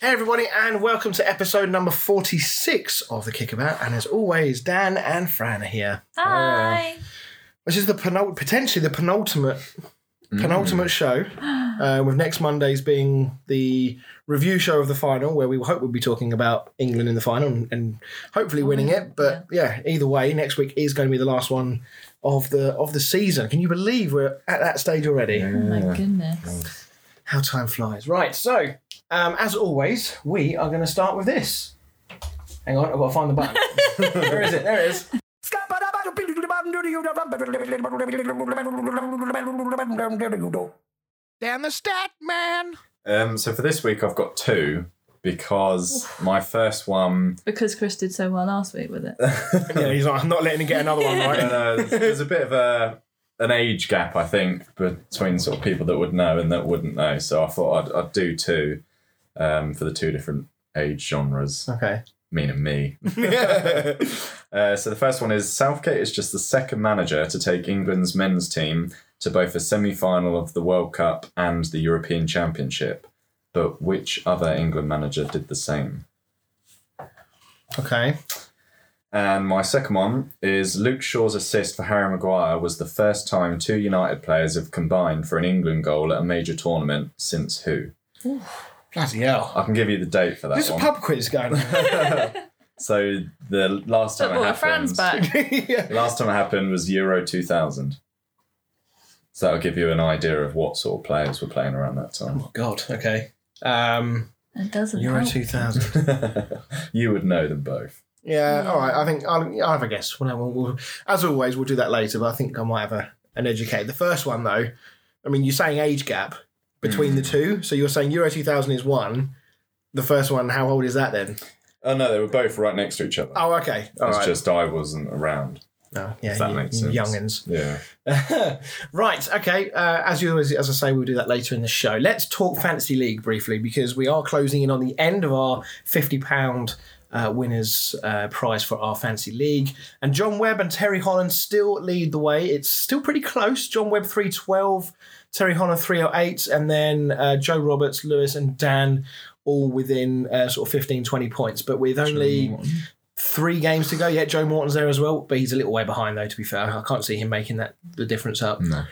Hey everybody, and welcome to episode number 46 of The Kickabout. And as always, Dan and Fran are here. Hi. This is the penult- potentially the penultimate penultimate show, uh, with next Monday's being the review show of the final, where we hope we'll be talking about England in the final and, and hopefully winning it. But yeah, either way, next week is going to be the last one of the of the season. Can you believe we're at that stage already? Oh my goodness. How time flies. Right, so um, as always, we are going to start with this. Hang on, I've got to find the button. Where is it? There it is. Down the stat, man. Um, so for this week, I've got two because my first one. Because Chris did so well last week with it. Yeah, he's like, I'm not letting him get another one right. uh, there's, there's a bit of a an age gap, I think, between sort of people that would know and that wouldn't know. So I thought I'd, I'd do two um, for the two different age genres, Okay. meaning me. Uh, so the first one is Southgate is just the second manager to take England's men's team to both a semi-final of the World Cup and the European Championship. But which other England manager did the same? Okay. And my second one is Luke Shaw's assist for Harry Maguire was the first time two United players have combined for an England goal at a major tournament since who? Bloody hell. I can give you the date for that There's a pub quiz going on. So the last time Football, it Fran's happened, back. yeah. the last time it happened was Euro 2000. So that'll give you an idea of what sort of players were playing around that time. Oh, God. Okay. Um, It doesn't Euro help. 2000. you would know them both. Yeah, Yeah. all right. I think I'll, I'll have a guess. Well, we'll, we'll, as always, we'll do that later. But I think I might have a, an educated. The first one, though, I mean, you're saying age gap between the two. So you're saying Euro 2000 is one. The first one, how old is that then? Oh no, they were both right next to each other. Oh, okay. All it's right. just I wasn't around. oh, yeah, if that you- makes sense. youngins. Yeah. right. Okay. Uh, as you as, as I say, we'll do that later in the show. Let's talk fantasy league briefly because we are closing in on the end of our fifty pound. Uh, winners uh, prize for our fantasy league and John Webb and Terry Holland still lead the way. It's still pretty close. John Webb three twelve, Terry Holland three oh eight, and then uh, Joe Roberts, Lewis, and Dan all within uh, sort of 15, 20 points. But with only three games to go. Yeah, Joe Morton's there as well, but he's a little way behind though. To be fair, I can't see him making that the difference up. No.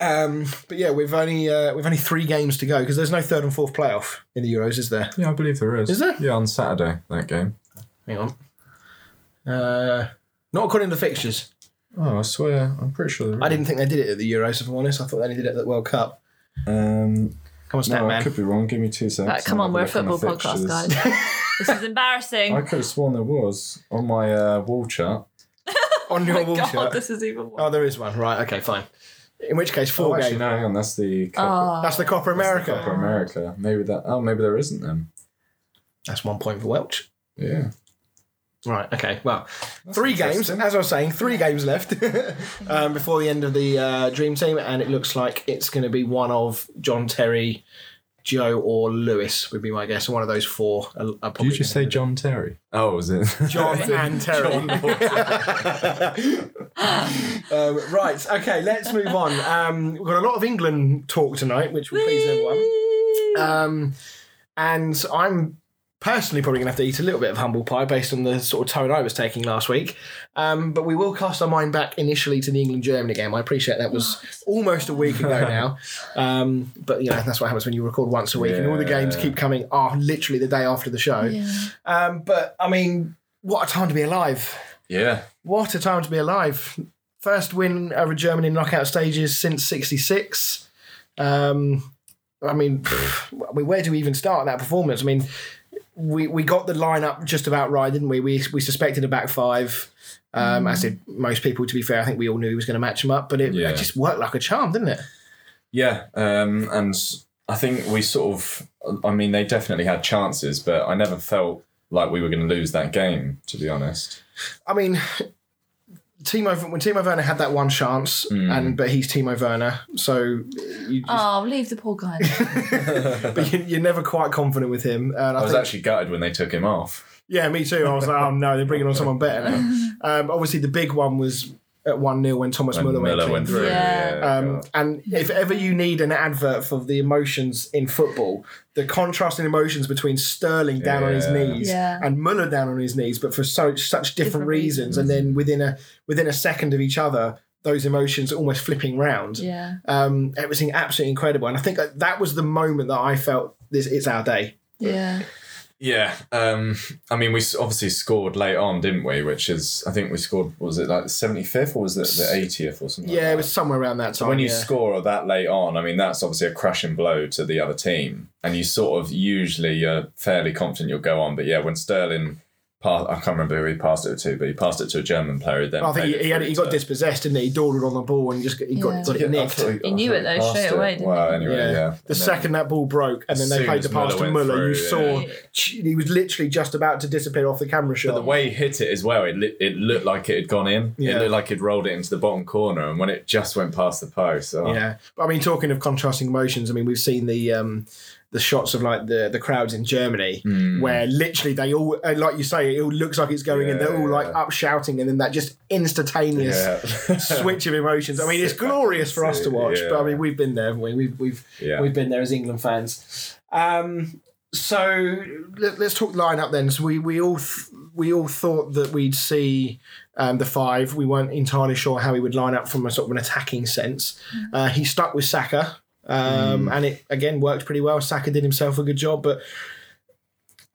Um, but yeah, we've only uh, we've only three games to go because there's no third and fourth playoff in the Euros, is there? Yeah, I believe there is. Is there? Yeah, on Saturday that game. Hang on. Uh, not according to the fixtures. Oh, I swear, I'm pretty sure. I didn't think they did it at the Euros. If I'm honest, I thought they only did it at the World Cup. Um, Come on, stat no, I could be wrong. Give me two seconds. Right, come on, we're a look on the football podcast, guys. this is embarrassing. I could have sworn there was on my uh, wall chart. On oh your my wall god, shirt. this is even worse. Oh, there is one. Right. Okay. Fine. In which case, Oh, four actually, games. no, hang on. That's the Copa, Oh. That's the Copa that's the America. Copa America. Maybe that. Oh, maybe there isn't then. That's one point for Welch. Yeah. Right. Okay. Well, three games. interesting. As I was saying, three games left um, before the end of the uh, Dream Team, and it looks like it's going to be one of John Terry, Joe, or Lewis would be my guess. And one of those four. Are, are Did you just say John Terry? Oh, was it John and Terry? um, right. Okay. Let's move on. Um, we've got a lot of England talk tonight, which will please everyone. Um, and I'm personally probably going to have to eat a little bit of humble pie based on the sort of tone I was taking last week. Um, but we will cast our mind back initially to the England Germany game. I appreciate that was almost a week ago now. Um, but you know that's what happens when you record once a week, and all the games keep coming are literally the day after the show. Yeah. Um, but I mean, what a time to be alive! Yeah. What a time to be alive! First win over Germany in knockout stages since '66. Um, I mean, pff, I mean, where do we even start that performance? I mean, we we got the lineup just about right, didn't we? We we suspected a back five. Um, As did most people, to be fair. I think we all knew he was going to match him up, but it, Yeah. it just worked like a charm, didn't it? Yeah. Um, and I think we sort of. I mean, they definitely had chances, but I never felt like we were going to lose that game. To be honest. I mean, Timo when Timo Werner had that one chance, Mm. and but he's Timo Werner, so you just, Oh, leave the poor guy. but you, you're never quite confident with him. And I, I was think, actually gutted when they took him off. yeah, me too. I was like, oh no, they're bringing on someone better now. Um, obviously, the big one was at one 0 when Thomas When Muller, went, Muller clean went through. through. Yeah. Yeah. Um, and if ever you need an advert for the emotions in football, the contrasting emotions between Sterling down on his knees Yeah. and Muller down on his knees, but for so such different, Different reasons, and then within a within a second of each other, those emotions almost flipping round. Yeah. Um, it was absolutely incredible, and I think that, that was the moment that I felt this it's our day. Yeah. Yeah, um, I mean, we obviously scored late on, didn't we? Which is, I think we scored. Was it like the seventy fifth or was it the eightieth or something? like Yeah, that? it was somewhere around that time. So when you yeah. score that late on, I mean, that's obviously a crushing blow to the other team, and you sort of usually you're fairly confident you'll go on. But yeah, when Sterling passed, I can't remember who he passed it to, but he passed it to a German player. who Then I think he, he, had, he got dispossessed, didn't he? He dawdled on the ball and just got, he got, Yeah. got it Yeah, I nicked. thought He knew it though, passed straight away, didn't Well, he? anyway, Yeah. yeah. The And then- second that ball broke, and then they soon played the pass Muller to went Muller, you through, saw yeah. he was literally just about to disappear off the camera shot. But the way he hit it as well, it li- it looked like it had gone in. Yeah. It looked like he'd rolled it into the bottom corner, and when it just went past the post, oh, Yeah, but I mean, talking of contrasting emotions, I mean, we've seen the um, the shots of like the the crowds in Germany, Hmm. where literally they all, uh, like you say, it all looks like it's going, in. They're all like Yeah. up shouting, and then that just instantaneous yeah. switch of emotions. I mean, it's glorious for us to see, watch, but I mean, we've been there, haven't we? We've we've Yeah. we've been there as England fans. Um, so let, us talk lineup then. So we we all th- we all thought that we'd see um, the five. We weren't entirely sure how he would line up from a sort of an attacking sense. Uh, he stuck with Saka, um, and it again worked pretty well. Saka did himself a good job, but.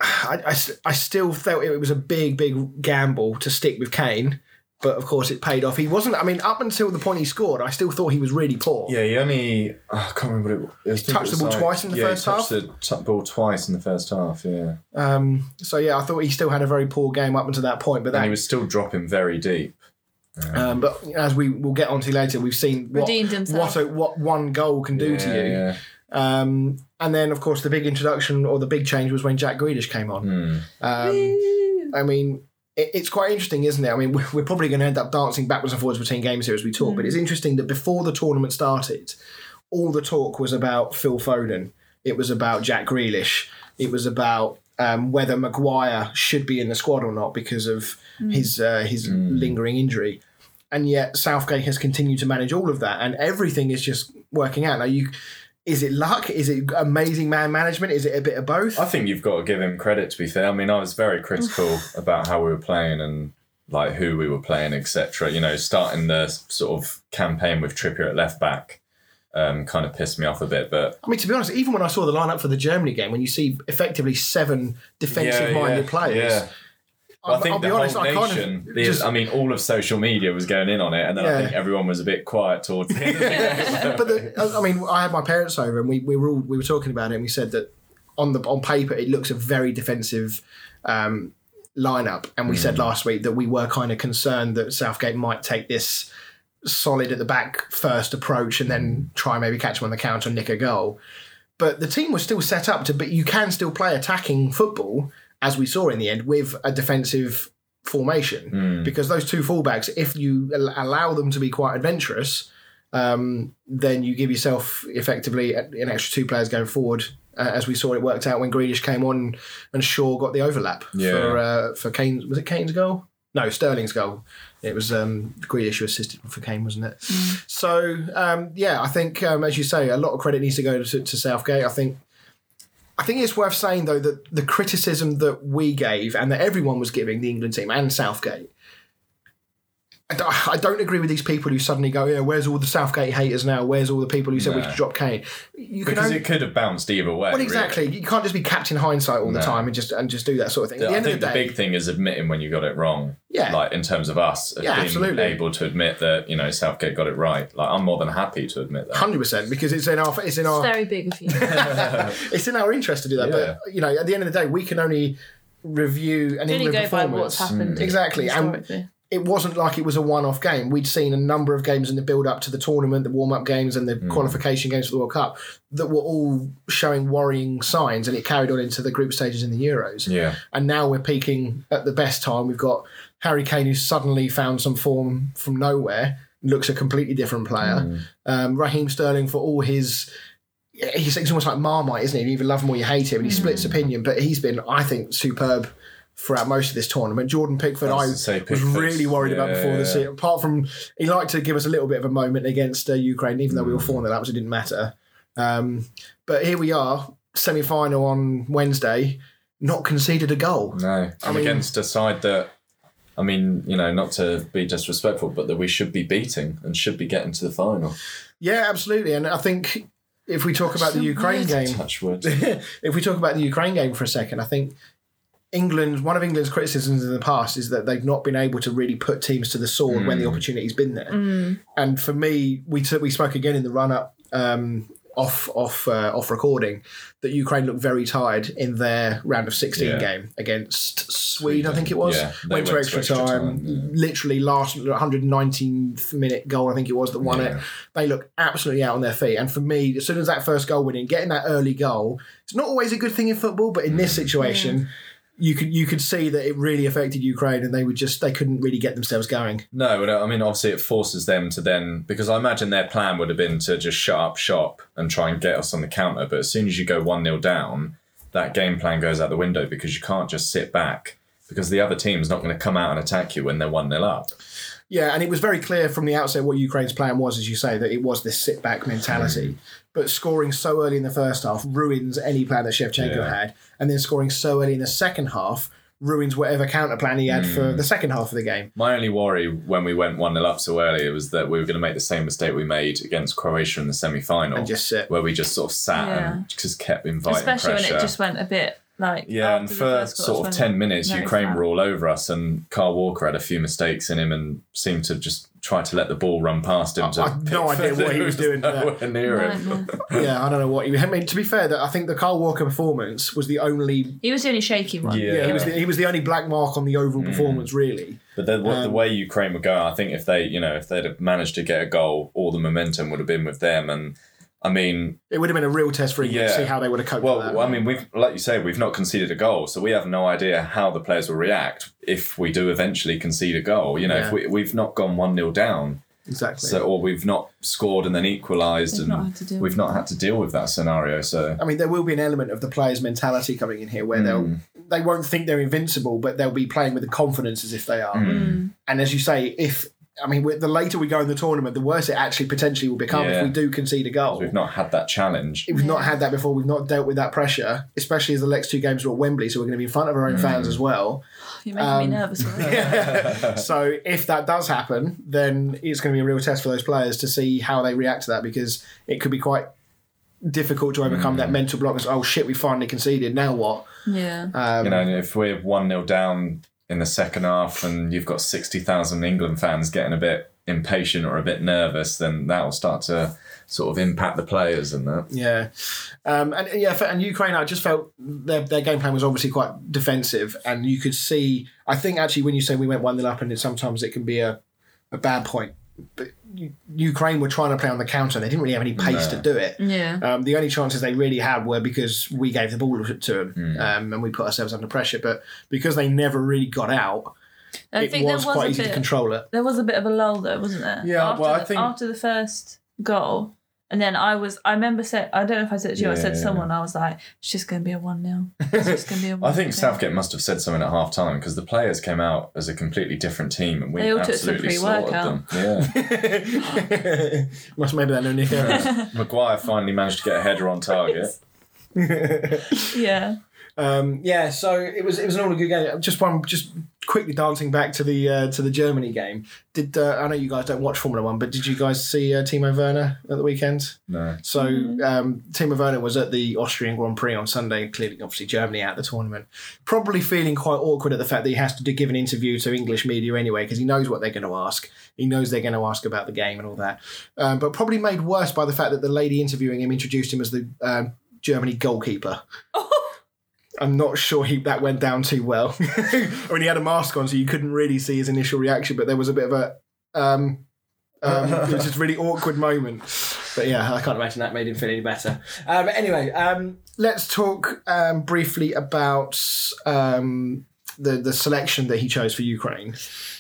I I still felt it was a big, big gamble to stick with Kane, but of course it paid off. He wasn't. I mean, up until the point he scored, I still thought he was really poor. Yeah, he only. oh, I can't remember what it was. I think touched it the ball twice in the yeah, first he touched the ball twice in the first half, yeah. Um, so yeah, I thought he still had a very poor game up until that point. But And he was still dropping very deep. Um, but as we will get onto later, we've seen what Redeemed himself. what, a, what one goal can do to you. yeah. Um, and then of course the big introduction or the big change was when Jack Grealish came on. Hmm. Um, I mean, it, it's quite interesting, isn't it? I mean, we're, we're probably going to end up dancing backwards and forwards between games here as we talk, but it's interesting that before the tournament started, all the talk was about Phil Foden. It was about Jack Grealish. It was about um, whether Maguire should be in the squad or not because of his uh, his lingering injury. And yet Southgate has continued to manage all of that, and everything is just working out. Now, you is it luck? Is it amazing man management? Is it a bit of both? I think you've got to give him credit. To be fair, I mean, I was very critical about how we were playing and like who we were playing, etc. You know, starting the sort of campaign with Trippier at left back um, kind of pissed me off a bit. But I mean, to be honest, even when I saw the lineup for the Germany game, when you see effectively seven defensive-minded players, Yeah. I think I'll the be honest, whole I kind nation, the- just- I mean, all of social media was going in on it, and then Yeah. I think everyone was a bit quiet towards the end. of the game. but the, I I mean, I had my parents over, and we, we were all we were talking about it, and we said that on the on paper it looks a very defensive um, lineup, and we Hmm. said last week that we were kind of concerned that Southgate might take this solid at the back first approach, and then try maybe catch him on the counter and nick a goal. But the team was still set up to, but you can still play attacking football, as we saw in the end, with a defensive formation. Hmm. Because those two fullbacks, if you allow them to be quite adventurous, um, then you give yourself effectively an extra two players going forward. Uh, as we saw, it worked out when Grealish came on and Shaw got the overlap Yeah. for uh, for Kane. Was it Kane's goal? No, Sterling's goal. It was um, Grealish who assisted for Kane, wasn't it? So um, yeah, I think um, as you say, a lot of credit needs to go to, to Southgate. I think. I think it's worth saying though that the criticism that we gave and that everyone was giving the England team and Southgate I don't- agree with these people who suddenly go, "Yeah, where's all the Southgate haters now? Where's all the people who said we should drop Kane?" You can because only, it could have bounced either way. well, exactly. really. You can't just be captain hindsight all the time and just and just do that sort of thing. At the I end think of the the big thing is admitting when you got it wrong. Yeah. Like in terms of us, of Yeah, being absolutely. able to admit that you know Southgate got it right. Like I'm more than happy to admit that. hundred percent, because it's in our it's in our Very big of you. it's in our interest to do that. Yeah. But you know, at the end of the day, we can only review an You only England go by what's happened. Mm. Exactly, and- Historically. It wasn't like it was a one-off game. We'd seen a number of games in the build-up to the tournament, the warm-up games, and the hmm. qualification games for the World Cup that were all showing worrying signs, and it carried on into the group stages in the Euros. Yeah. And now we're peaking at the best time. We've got Harry Kane, who's suddenly found some form from nowhere, looks a completely different player. Hmm. Um, Raheem Sterling, for all his he's, he's almost like Marmite, isn't he? You either love him or you hate him, and he hmm. splits opinion. But he's been, I think, superb throughout most of this tournament. Jordan Pickford, I I was was, Pickford's- really worried about yeah, before the season. Apart from he liked to give us a little bit of a moment against uh, Ukraine, even though we were Mm. four 0 up, so it didn't matter. Um, but here we are, semi final on Wednesday, not conceded a goal. No, I'm mean- against a side that, I mean, you know, not to be disrespectful, but that we should be beating and should be getting to the final. Yeah, absolutely. And I think if we talk about the Ukraine game, if we talk about the Ukraine game for a second, I think England, one of England's criticisms in the past is that they've not been able to really put teams to the sword when the opportunity's been there. And for me, we took, we spoke again in the run up um, off off uh, off recording that Ukraine looked very tired in their round of sixteen Yeah. game against Sweden, I think it was. Yeah, went to went to extra, extra time, time, yeah. literally last 119th minute goal, I think it was that won it they look absolutely out on their feet. And for me, as soon as that first goal went in, getting that early goal, it's not always a good thing in football, but in Mm. this situation, you could you could see that it really affected Ukraine, and they would just they couldn't really get themselves going. No, uh, I mean, obviously, it forces them to then because I imagine their plan would have been to just shut up shop and try and get us on the counter. But as soon as you go one 0 down, that game plan goes out the window because you can't just sit back because the other team's not going to come out and attack you when they're one 0 up. Yeah, and it was very clear from the outset what Ukraine's plan was, as you say, that it was this sit back mentality. Mm. But scoring so early in the first half ruins any plan that Shevchenko Yeah. had, and then scoring so early in the second half ruins whatever counter plan he had Mm. for the second half of the game. My only worry when we went 1 0 up so early was that we were going to make the same mistake we made against Croatia in the semi final, just sit. where we just sort of sat Yeah. and just kept inviting Especially pressure. when it just went a bit like Yeah, and for sort of 10 minutes, Ukraine flat. were all over us, and Kyle Walker had a few mistakes in him and seemed to just try to let the ball run past him. to I- I've no Pickford, idea what he was doing for that. nowhere near him. Yeah, I don't know what he. I mean, to be fair, that I think the Kyle Walker performance was the only He was the only shaky one. Yeah. Yeah, he was the, he was the only black mark on the overall performance, really. But the, what, the Um, way Ukraine were going, I think if they, you know, if they'd have managed to get a goal, all the momentum would have been with them. And I mean, It would have been a real test for England to Yeah. see how they would have coped well, with that. I mean, we've like you say, we've not conceded a goal, so we have no idea how the players will react if we do eventually concede a goal. You know, Yeah. if we, we've not gone one 0 down, exactly. so or we've not scored and then equalised, and not had to deal we've not had to deal with that scenario. So I mean, there will be an element of the players' mentality coming in here where Hmm. they'll they won't think they're invincible, but they'll be playing with the confidence as if they are. Hmm. And as you say, if I mean, the later we go in the tournament, the worse it actually potentially will become Yeah. if we do concede a goal. we've not had that challenge. We've not had that before. We've not dealt with that pressure, especially as the next two games are at Wembley, so we're going to be in front of our own Hmm. fans as well. You're making Um, me nervous. already. so if that does happen, then it's going to be a real test for those players to see how they react to that because it could be quite difficult to overcome Hmm. that mental block. As, oh shit, we finally conceded. Now what? yeah. Um, You know, if we're one 0 down in the second half, and you've got sixty thousand England fans getting a bit impatient or a bit nervous, then that will start to sort of impact the players and that. Yeah, um, and yeah, and Ukraine, I just felt their, their game plan was obviously quite defensive, and you could see. I think actually, when you say we went one 0 up, and sometimes it can be a, a bad point, but Ukraine were trying to play on the counter. and They didn't really have any pace No. to do it. Yeah. Um, the only chances they really had were because we gave the ball to them Hmm. um, and we put ourselves under pressure. But because they never really got out, I it think was there was quite a easy bit. to control it. There was a bit of a lull though, wasn't there? Yeah, After well, I the, think- after the first goal, and then I was. I remember saying. I don't know if I said it to you. I Yeah, said to yeah. someone. I was like, "It's just going to be a one 0 It's just going to be a one." I think Southgate must have said something at half time because the players came out as a completely different team and we They all took some absolutely slaughtered pre-workout. them. Yeah. Must maybe that no Nick Evans. Maguire finally managed to get a header on target. Yeah. Um, yeah, so it was it was an all good game. Just one, just quickly dancing back to the uh, to the Germany game. Did uh, I know you guys don't watch Formula One, but did you guys see uh, Timo Werner at the weekend? No. So um, Timo Werner was at the Austrian Grand Prix on Sunday. Clearly, obviously, Germany out of the tournament. Probably feeling quite awkward at the fact that he has to do- give an interview to English media anyway, because he knows what they're going to ask. He knows they're going to ask about the game and all that. Um, but probably made worse by the fact that the lady interviewing him introduced him as the um, Germany goalkeeper. I'm not sure he, that went down too well. I mean, he had a mask on, so you couldn't really see his initial reaction, but there was a bit of a. Um, um, it was just a really awkward moment. But yeah, I can't imagine that made him feel any better. But anyway, um, let's talk um, briefly about um, the, the selection that he chose for Ukraine.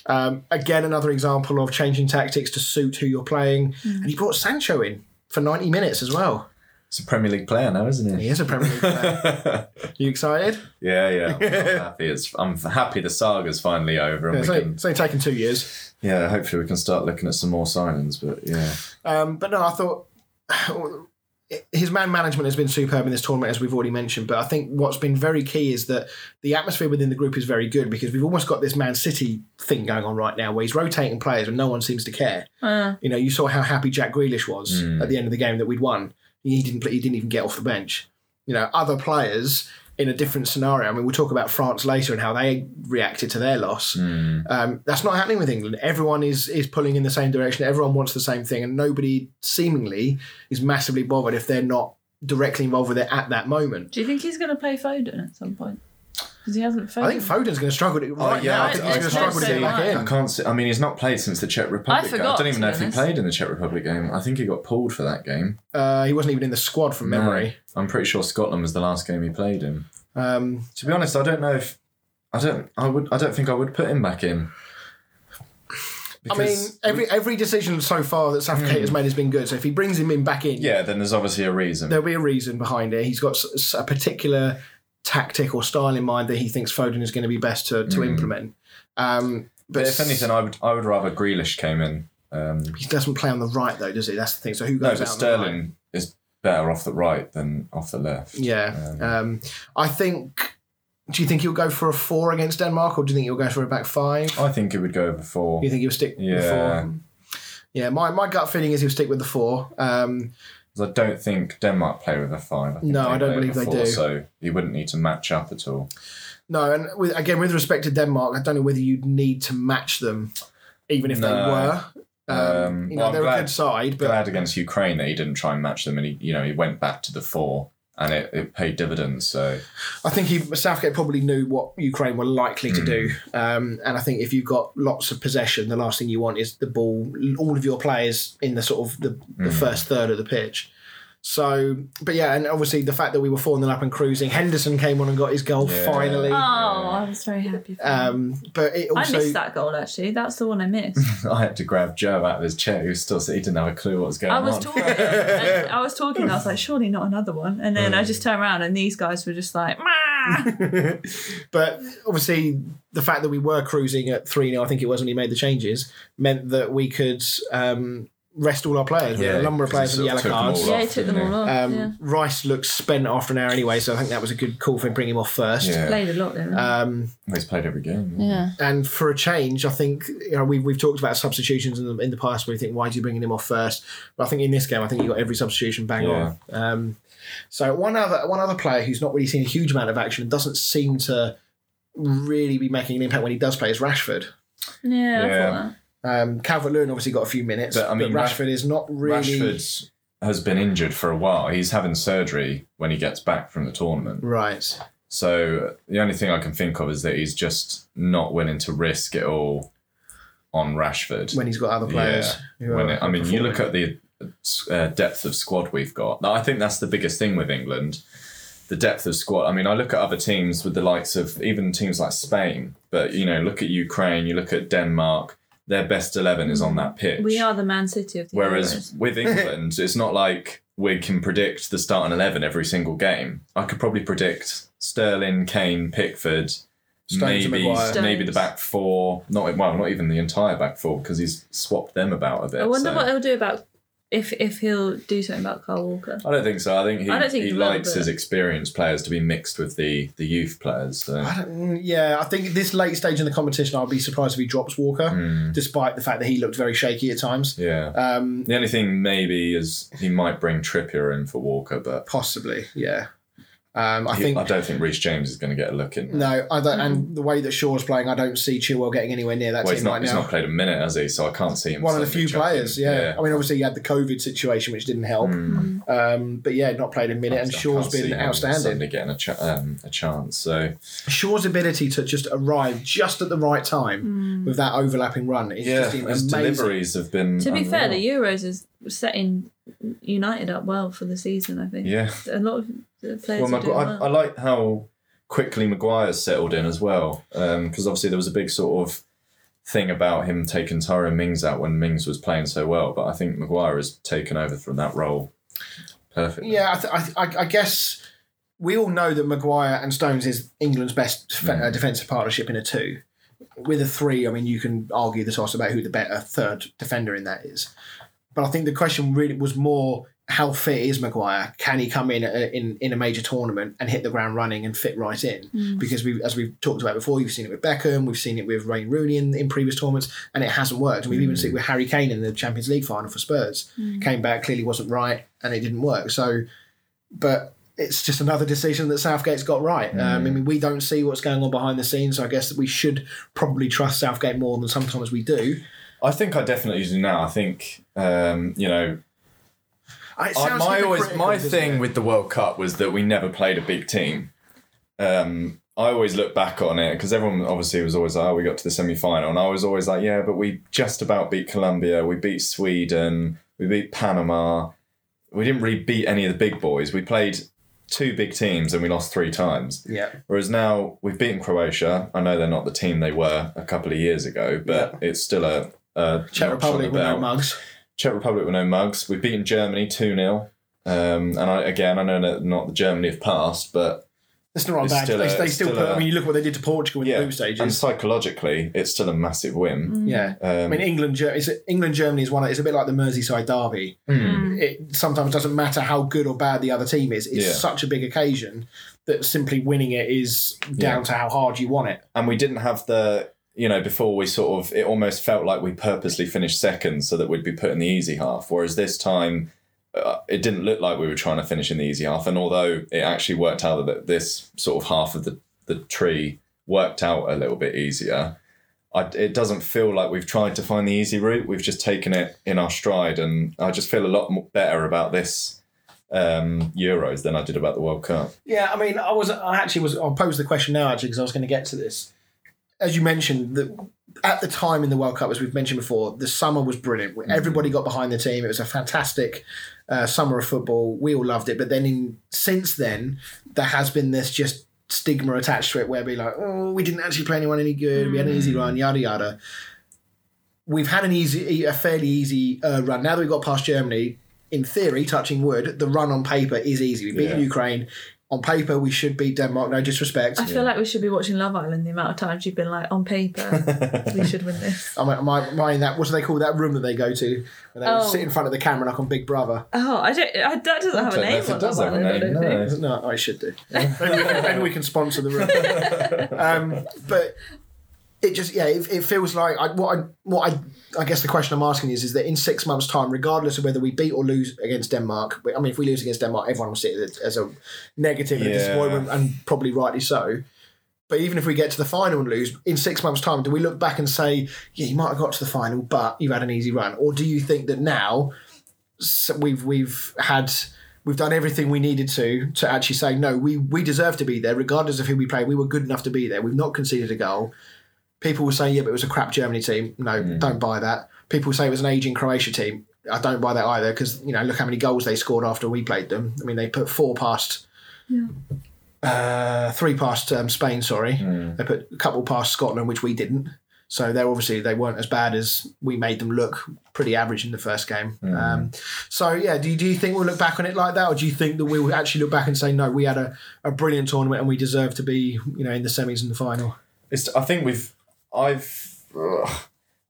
Um, again, another example of changing tactics to suit who you're playing. And he brought Sancho in for 90 minutes as well. He's a Premier League player now, isn't He he? is a Premier League player. you excited? yeah, yeah. I'm happy. It's, I'm happy the saga's finally over, and Yeah, we it's, only, can. it's only taken two years. Yeah, hopefully we can start looking at some more signings. But yeah, Um, but no, I thought his man management has been superb in this tournament, as we've already mentioned. But I think what's been very key is that the atmosphere within the group is very good because we've almost got this Man City thing going on right now where he's rotating players and no one seems to care. Uh, You know, you saw how happy Jack Grealish was at the end of the game that we'd won. He didn't. He didn't even get off the bench. You know, other players in a different scenario. I mean, we'll talk about France later and how they reacted to their loss. Um, that's not happening with England. Everyone is is pulling in the same direction. Everyone wants the same thing, and nobody seemingly is massively bothered if they're not directly involved with it at that moment. do you think he's going to play Foden at some point? Because he hasn't. Foden. I think Foden's going to struggle to, right Oh, yeah, now. I- I think he's going to can't struggle to get back in. I can't. See, I mean, he's not played since the Czech Republic. game. forgot, I don't even know if he played in the Czech Republic game. I think he got pulled for that game. Uh, he wasn't even in the squad from memory. No, I'm pretty sure Scotland was the last game he played in. Um, To be honest, I don't know if I don't. I would. I don't think I would put him back in. I mean, Because- every every decision so far that Southgate has made has been good. So if he brings him in back in, yeah, then there's obviously a reason. there'll be a reason behind it. He's got a particular tactic or style in mind that he thinks Foden is going to be best to, to implement. Um, but but if anything, I would. I would rather Grealish came in. Um, he doesn't play on the right though, does he? That's the thing. So who no, goes but out on the right? Sterling is better off the right than off the left. Yeah. Um, I think. Do you think he'll go for a four against Denmark, or do you think he'll go for a back five? I think he would go before. You think he'll stick Yeah. four? Yeah, my, my gut feeling is he'll stick with the four. Um, I don't think Denmark play with a five. I think No, I don't believe they four, do. So you wouldn't need to match up at all. no, and with, again, with respect to Denmark, I don't know whether you'd need to match them, even if they were. Um, Um, you know, well, they're a good side, but Glad against Ukraine that he didn't try and match them, and he, you know, he went back to the four, and it, it paid dividends. So I think he, Southgate probably knew what Ukraine were likely to do. Hmm. Um, and I think if you've got lots of possession, the last thing you want is the ball, all of your players in the sort of the, the Hmm. first third of the pitch. So, but yeah, and obviously the fact that we were 4 0 up and cruising, Henderson came on and got his goal Yeah. finally. Oh, I was very happy. For him. Um, but it also, I also. missed that goal actually. That's the one I missed. I had to grab Joe out of his chair, who still he didn't have a clue what was going on. I was on. talking. I was talking. I was like, surely not another one. And then I just turned around, and these guys were just like, "Mah." but obviously, the fact that we were cruising at 3 0, I think it was when he made the changes, meant that we could um, rest all our players. Yeah, a number of players he with yellow sort of took them cards. all yeah, he took them all off. Um, yeah. Rice looks spent after an hour anyway, so I think that was a good call for him bringing him off first. Yeah, Played a lot there. Um, he's played every game. yeah. and for a change, I think you know we've, we've talked about substitutions in the, in the past where you think why are you bringing him off first? But I think in this game, I think you got every substitution bang Yeah. on. Um, so one other one other player who's not really seen a huge amount of action and doesn't seem to really be making an impact when he does play is Rashford. Yeah, I Yeah. Um, Calvert Lewin obviously got a few minutes, But, but, I mean, Rashford Rash- is not really Rashford has been injured for a while. He's having surgery when he gets back from the tournament. right. So the only thing I can think of is that he's just not willing to risk it all on Rashford. When he's got other players, who When it, I mean, you look at the uh, depth of squad we've got. I think that's the biggest thing with England. The depth of squad. I mean, I look at other teams with the likes of even teams like Spain, but you know, look at Ukraine, you look at Denmark. Their best eleven is on hmm. that pitch. we are the Man City of the Whereas Euros. with England, it's not like we can predict the starting eleven every single game. I could probably predict Sterling, Kane, Pickford, Stones maybe maybe the back four. Not well, not even the entire back four because he's swapped them about a bit. I wonder so- what they'll do about if if he'll do something about Kyle Walker. I don't think so. I think he, I don't think he he will, likes but- his experienced players to be mixed with the the youth players. So. I don't, yeah, I think this late stage in the competition, I'll be surprised if he drops Walker, Hmm. despite the fact that he looked very shaky at times. Yeah. Um, the only thing maybe is he might bring Trippier in for Walker, but possibly, yeah. Um, I he- think I don't think Reece James is going to get a look in. no, I don't, and the way that Shaw's playing, I don't see Chilwell getting anywhere near that Well, team he's not, right he's now. not played a minute, has he? So I can't see him. One of the few players, yeah. I mean, obviously, you had the COVID situation, which didn't help. Hmm. Um, but yeah, not played a minute, and I Shaw's can't been him outstanding. Suddenly getting a, ch- um, a chance. So Shaw's ability to just arrive just at the right time with that overlapping run is yeah, just his amazing. deliveries have been. To be fair, the Euros is setting United up well for the season. I think. yeah. A lot of the players Well, are doing Magu- I, well. I like how quickly Maguire's settled in as well, because obviously there was a big sort of thing about him taking Tyrone Mings out when Mings was playing so well, but I think Maguire has taken over from that role perfectly. Yeah, I, th- I, th- I, I guess we all know that Maguire and Stones is England's best def- uh, defensive partnership in a two. With a three, I mean, you can argue the toss about who the better third defender in that is. But I think the question really was more how fit is Maguire? Can he come in a, in in a major tournament and hit the ground running and fit right in? Mm. Because we, as we've talked about before, you've seen it with Beckham, we've seen it with Wayne Rooney in, in previous tournaments, and it hasn't worked. And we've even mm. seen it with Harry Kane in the Champions League final for Spurs. Mm. Came back, clearly wasn't right, and it didn't work. So, but it's just another decision that Southgate's got right. Um, I mean, we don't see what's going on behind the scenes, so I guess that we should probably trust Southgate more than sometimes we do. I think I definitely do now. I think um, you know I- It I, sounds my always my thing it? with the World Cup was that we never played a big team. Um, I always look back on it because everyone obviously was always like, "Oh, we got to the semi final," and I was always like, "Yeah, but we just about beat Colombia. We beat Sweden. We beat Panama. We didn't really beat any of the big boys. We played two big teams and we lost three times. yeah. Whereas now we've beaten Croatia. I know they're not the team they were a couple of years ago, but it's still a, a Czech Republic the with no belt. mugs. Czech Republic with no mugs. We've beaten Germany 2 0. Um, and I, again, I know that not the Germany of past, but It's not It's bad. still they, a- they still still put. I a- mean, you look what they did to Portugal in yeah. the group stages. And psychologically, it's still a massive win. yeah. Um, I mean, England, Ger- it's, England, Germany is one. It's a bit like the Merseyside derby. mm, It sometimes doesn't matter how good or bad the other team is. It's Yeah. such a big occasion that simply winning it is down Yeah. to how hard you want it. and we didn't have the, you know, before we sort of, it almost felt like we purposely finished second so that we'd be put in the easy half. Whereas this time, uh, it didn't look like we were trying to finish in the easy half. And although it actually worked out that this sort of half of the, the tree worked out a little bit easier, I, it doesn't feel like we've tried to find the easy route. We've just taken it in our stride. And I just feel a lot more better about this um, Euros than I did about the World Cup. Yeah, I mean, I was. I actually was. I'll pose the question now, actually, because I was going to get to this. As you mentioned, that at the time in the World Cup, as we've mentioned before, the summer was brilliant. Everybody got behind the team. It was a fantastic uh, summer of football. We all loved it. But then, in since then, there has been this just stigma attached to it, where we like, oh, we didn't actually play anyone any good. We had an easy run, yada yada. We've had an easy, a fairly easy uh, run. Now that we've got past Germany, in theory, touching wood, the run on paper is easy. We beat Yeah. Ukraine. On paper, we should beat Denmark. No disrespect. I feel like we should be watching Love Island the amount of times you've been like, on paper, we should win this. Am I, am I, am I in that? What do they call that room that they go to? Where they Oh. sit in front of the camera like on Big Brother. Oh, I don't. I, that doesn't have a don't know name if it on does Love have a Island. I name, don't no. think. No, I should do. Maybe we can, maybe we can sponsor the room. Um, but it just yeah, it, it feels like I, what I what I I guess the question I'm asking is is that in six months' time, regardless of whether we beat or lose against Denmark, I mean, if we lose against Denmark, everyone will see it as a negative and a Yeah. disappointment, and probably rightly so. But even if we get to the final and lose in six months' time, do we look back and say, yeah, you might have got to the final, but you've had an easy run, or do you think that now so we've we've had we've done everything we needed to to actually say no we we deserve to be there regardless of who we play we were good enough to be there we've not conceded a goal people will say yeah but it was a crap Germany team. No don't buy that. People will say it was an aging Croatia team. I don't buy that either because you know look how many goals they scored after we played them. I mean they put four past uh, three past um, Spain sorry. They put a couple past Scotland which we didn't. So they're obviously they weren't as bad as we made them look. Pretty average in the first game. Um, so yeah, do you, do you think we'll look back on it like that, or do you think that we'll actually look back and say no, we had a, a brilliant tournament and we deserve to be you know in the semis and the final? It's, I think we've, I've, ugh,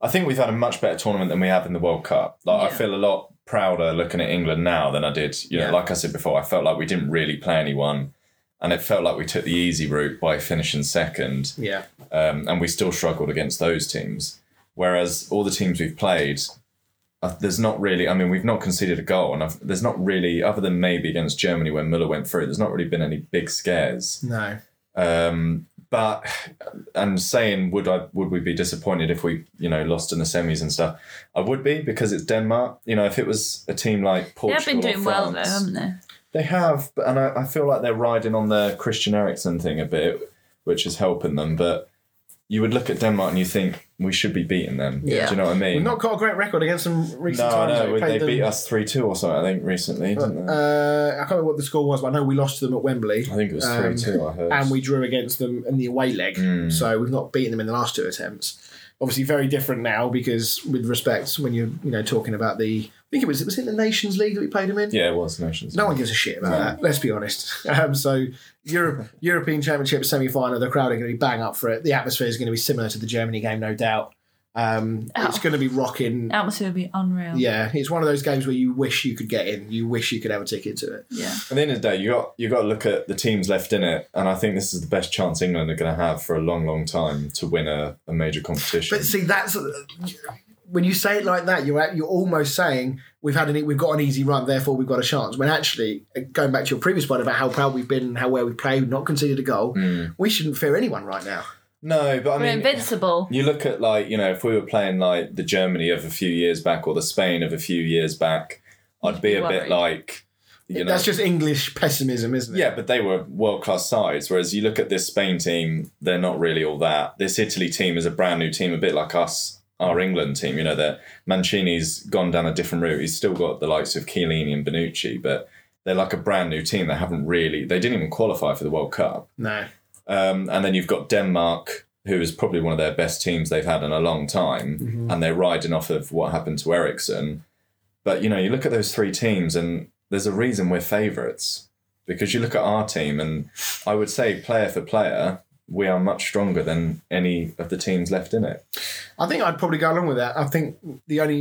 I think we've had a much better tournament than we have in the World Cup. Like I feel a lot prouder looking at England now than I did. You know, Yeah. like I said before, I felt like we didn't really play anyone, and it felt like we took the easy route by finishing second, Yeah, um, and we still struggled against those teams. Whereas all the teams we've played, uh, there's not really. I mean, we've not conceded a goal, and I've, there's not really, other than maybe against Germany when Muller went through. There's not really been any big scares. no, Um, but and saying would I would we be disappointed if we you know lost in the semis and stuff? I would be because it's Denmark. You know, if it was a team like Portugal, they've been doing well though, haven't they? they have, but and I, I feel like they're riding on the Christian Eriksen thing a bit, which is helping them. But you would look at Denmark and you think we should be beating them. Yeah. Do you know what I mean? we've not got a great record against them recent no, I times. know. They them- beat us three two or something. I think recently, didn't they? Uh, I can't remember what the score was, but I know we lost to them at Wembley. I think it was um, three two. I heard. and we drew against them in the away leg. Mm. So we've not beaten them in the last two attempts. obviously very different now because with respect when you're you know talking about the I think it was was it the Nations League that we played him in. Yeah, it was Nations. No one gives a shit about that. Let's be honest. Um, so, Europe, European Championship semi final, the crowd are going to be bang up for it. The atmosphere is going to be similar to the Germany game, no doubt. Um, It's Oh. going to be rocking. Atmosphere will be unreal. Yeah, it's one of those games where you wish you could get in. You wish you could have a ticket to it. Yeah. At the end of the day, you got you got to look at the teams left in it, and I think this is the best chance England are going to have for a long, long time to win a, a major competition. But see, that's when you say it like that, you're at- you're almost saying we've had an we've got an easy run, therefore we've got a chance. When actually, uh, going back to your previous point about how proud we've been, and how well we've played, not conceded a goal, we shouldn't fear anyone right now. no, but I We're mean, invincible. you look at like you know if we were playing like the Germany of a few years back or the Spain of a few years back, I'd be be a bit like you know. That's just English pessimism, isn't it? Yeah, but they were world class sides. Whereas you look at this Spain team, they're not really all that. This Italy team is a brand new team, a bit like us, our England team. You know, that Mancini's gone down a different route. He's still got the likes of Chiellini and Bonucci, but they're like a brand new team. They haven't really, they didn't even qualify for the World Cup. No. Um, and then you've got Denmark, who is probably one of their best teams they've had in a long time, and they're riding off of what happened to Eriksen. But you know, you look at those three teams, and there's a reason we're favourites because you look at our team, and I would say player for player, we are much stronger than any of the teams left in it. I think I'd probably go along with that. I think the only,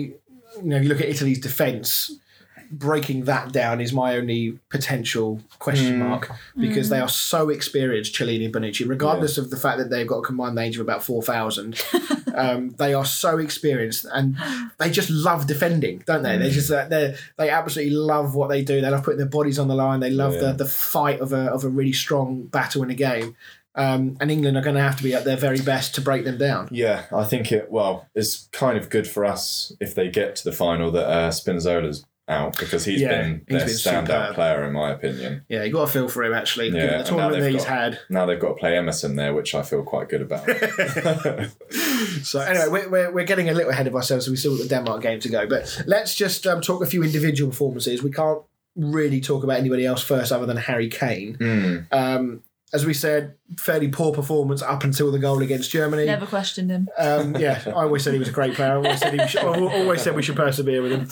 you know, if you look at Italy's defence, breaking that down is my only potential question mark because they are so experienced, Chiellini and Bonucci, regardless of the fact that they've got a combined age of about 4,000. um, they are so experienced and they just love defending, don't they? They just, uh, they they absolutely love what they do. They love putting their bodies on the line. They love Yeah. the, the fight of a, of a really strong battle in a game. Um, and England are going to have to be at their very best to break them down. Yeah, I think it. Well, it's kind of good for us if they get to the final that uh, Spinazzola's out because he's Yeah, been he's their been standout superb. player in my opinion. Yeah, you got to feel for him actually. Yeah, the now tournament he's got- had. Now they've got to play Emerson there, which I feel quite good about. So anyway, we're, we're, we're getting a little ahead of ourselves. So we still got the Denmark game to go, but let's just um, talk a few individual performances. We can't really talk about anybody else first, other than Harry Kane. Mm. Um, as we said, fairly poor performance up until the goal against Germany. Never questioned him. Um, yeah, I always said he was a great player. I always said, he should, I always said we should persevere with him.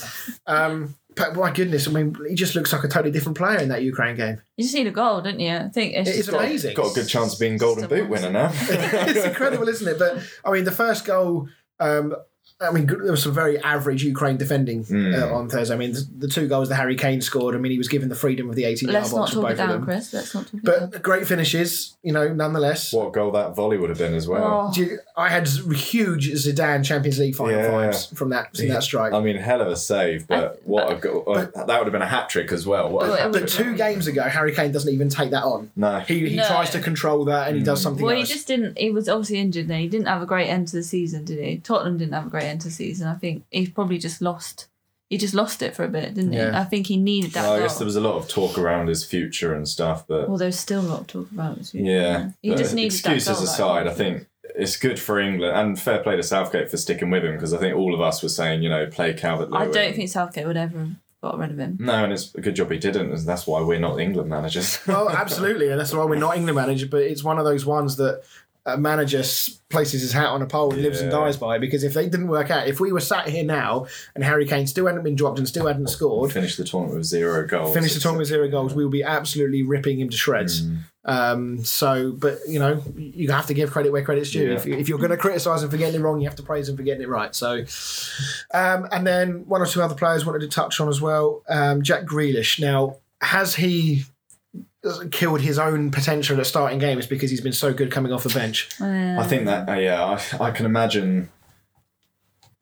Um, but my goodness, I mean, he just looks like a totally different player in that Ukraine game. You just need a goal, don't you? I think it's It is just amazing. Got a good chance of being Golden Boot winner now. it's incredible, isn't it? But I mean, the first goal. Um, I mean, there was some very average Ukraine defending Mm. uh, on Thursday. I mean, the, the two goals that Harry Kane scored. I mean, he was given the freedom of the 18 yard box. Let's not box talk both it down. Chris. Let's not talk it down. But great finishes, you know, nonetheless. What a goal that volley would have been as well. Oh, you- I had huge Zidane Champions League final Yeah. vibes from that from that strike. I mean, hell of a save, but what a goal! uh, that would have been a hat trick as well. What Well, it hat would- trick. but two games ago, Harry Kane doesn't even take that on. No, He, he No. tries to control that and he does something well, he just didn't. He was obviously injured. Then he didn't have a great end to the season, did he? Tottenham didn't have a great end to season. I think he probably just lost. He just lost it for a bit, didn't he? Yeah. I think he needed that. Well, I goal. guess there was a lot of talk around his future and stuff, but Well, there's still a lot to talk about. this week. yeah. he but just needed that excuses goal, that aside, goal. I think it's good for England and fair play to Southgate for sticking with him because I think all of us were saying, you know, play Calvert I don't think Southgate would ever have got rid of him. No, and it's a good job he didn't, and that's why we're not England managers. Well, absolutely, and that's why we're not England manager. But it's one of those ones that a manager places his hat on a pole and lives and dies by. it Because if they didn't work out, if we were sat here now and Harry Kane still hadn't been dropped and still hadn't scored, Finished the tournament with zero goals. finished the tournament with zero goals, we would be absolutely ripping him to shreds. Mm. Um, so, but you know, you have to give credit where credit's due. Yeah. If, if you're going to criticise him for getting it wrong, you have to praise him for getting it right. So, um, and then one or two other players wanted to touch on as well. Um, Jack Grealish. Now, has he killed his own potential at starting games because he's been so good coming off the bench? I think that uh, yeah, I, I can imagine.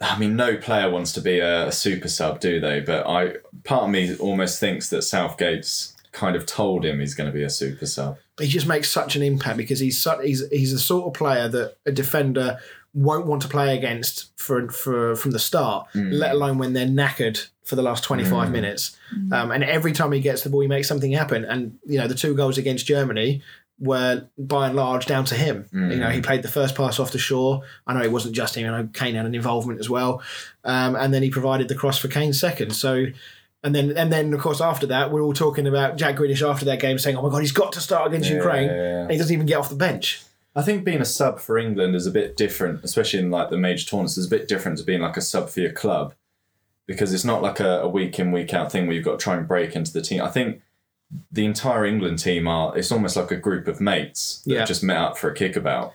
I mean, no player wants to be a, a super sub, do they? But I, part of me almost thinks that Southgate's kind of told him he's going to be a super sub. But he just makes such an impact because he's su- he's he's the sort of player that a defender won't want to play against for for from the start, let alone when they're knackered for the last 25 minutes. Um, and every time he gets the ball, he makes something happen. And you know, the two goals against Germany were by and large down to him. You know, he played the first pass off the shore. I know it wasn't just him. I know Kane had an involvement as well. Um, and then he provided the cross for Kane's second. So. And then, and then, of course, after that, we're all talking about Jack Grealish after that game, saying, "Oh my God, he's got to start against Yeah, Ukraine." yeah, yeah. And he doesn't even get off the bench. I think being a sub for England is a bit different, especially in like the major tournaments. It's a bit different to being like a sub for your club because it's not like a, a week in week out thing where you've got to try and break into the team. I think the entire England team are it's almost like a group of mates that Yeah. just met up for a kickabout.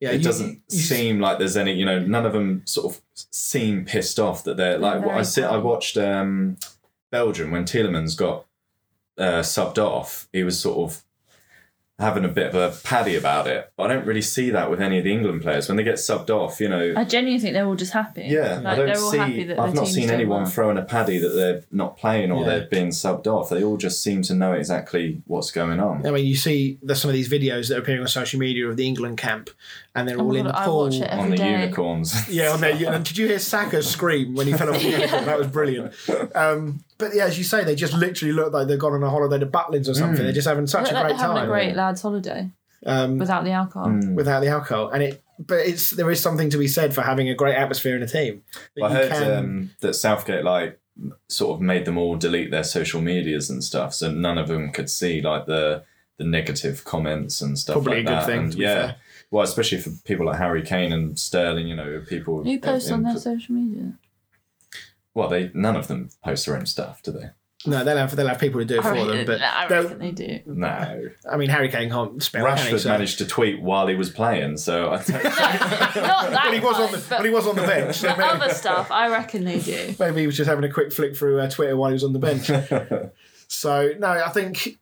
Yeah, it you- doesn't you- seem like there's any you know none of them sort of seem pissed off that they're like what I very see I watched um Belgium when Tielemans got uh, subbed off he was sort of having a bit of a paddy about it but I don't really see that with any of the England players when they get subbed off you know I genuinely think they're all just happy. yeah, like, I don't they're all see. happy that I've not seen anyone well. throwing a paddy that they're not playing or Yeah. they're being subbed off. They all just seem to know exactly what's going on. I mean, you see there's some of these videos that are appearing on social media of the England camp, and they're Oh all my in God, the I pool. watch it on the day. unicorns. Yeah, on there. And did you hear Saka scream when he fell off the unicorn? That was brilliant. Um, but yeah, as you say, they just literally look like they've gone on a holiday to Butlins or something. They're just having such Look a like great they're having time a great lads' holiday um, without the alcohol. Mm. without the alcohol. And it, but it's there is something to be said for having a great atmosphere in a team. That I heard can- um, that Southgate like sort of made them all delete their social medias and stuff, so none of them could see like the the negative comments and stuff Probably like a good that. thing, And to be yeah, fair. well, especially for people like Harry Kane and Sterling, you know, people Who posts on their social media? Well, they none of them post their own stuff, do they? no, they'll have they'll have people to do it for I them. But I they'll- reckon they do. No. I mean, Harry Kane can't spell. can he? Rashford So- managed to tweet while he was playing, so I don't, Not that Well, he was on the kind, well, but he was on the bench. the other stuff, I reckon they do. maybe he was just having a quick flick through uh, Twitter while he was on the bench. So no, I think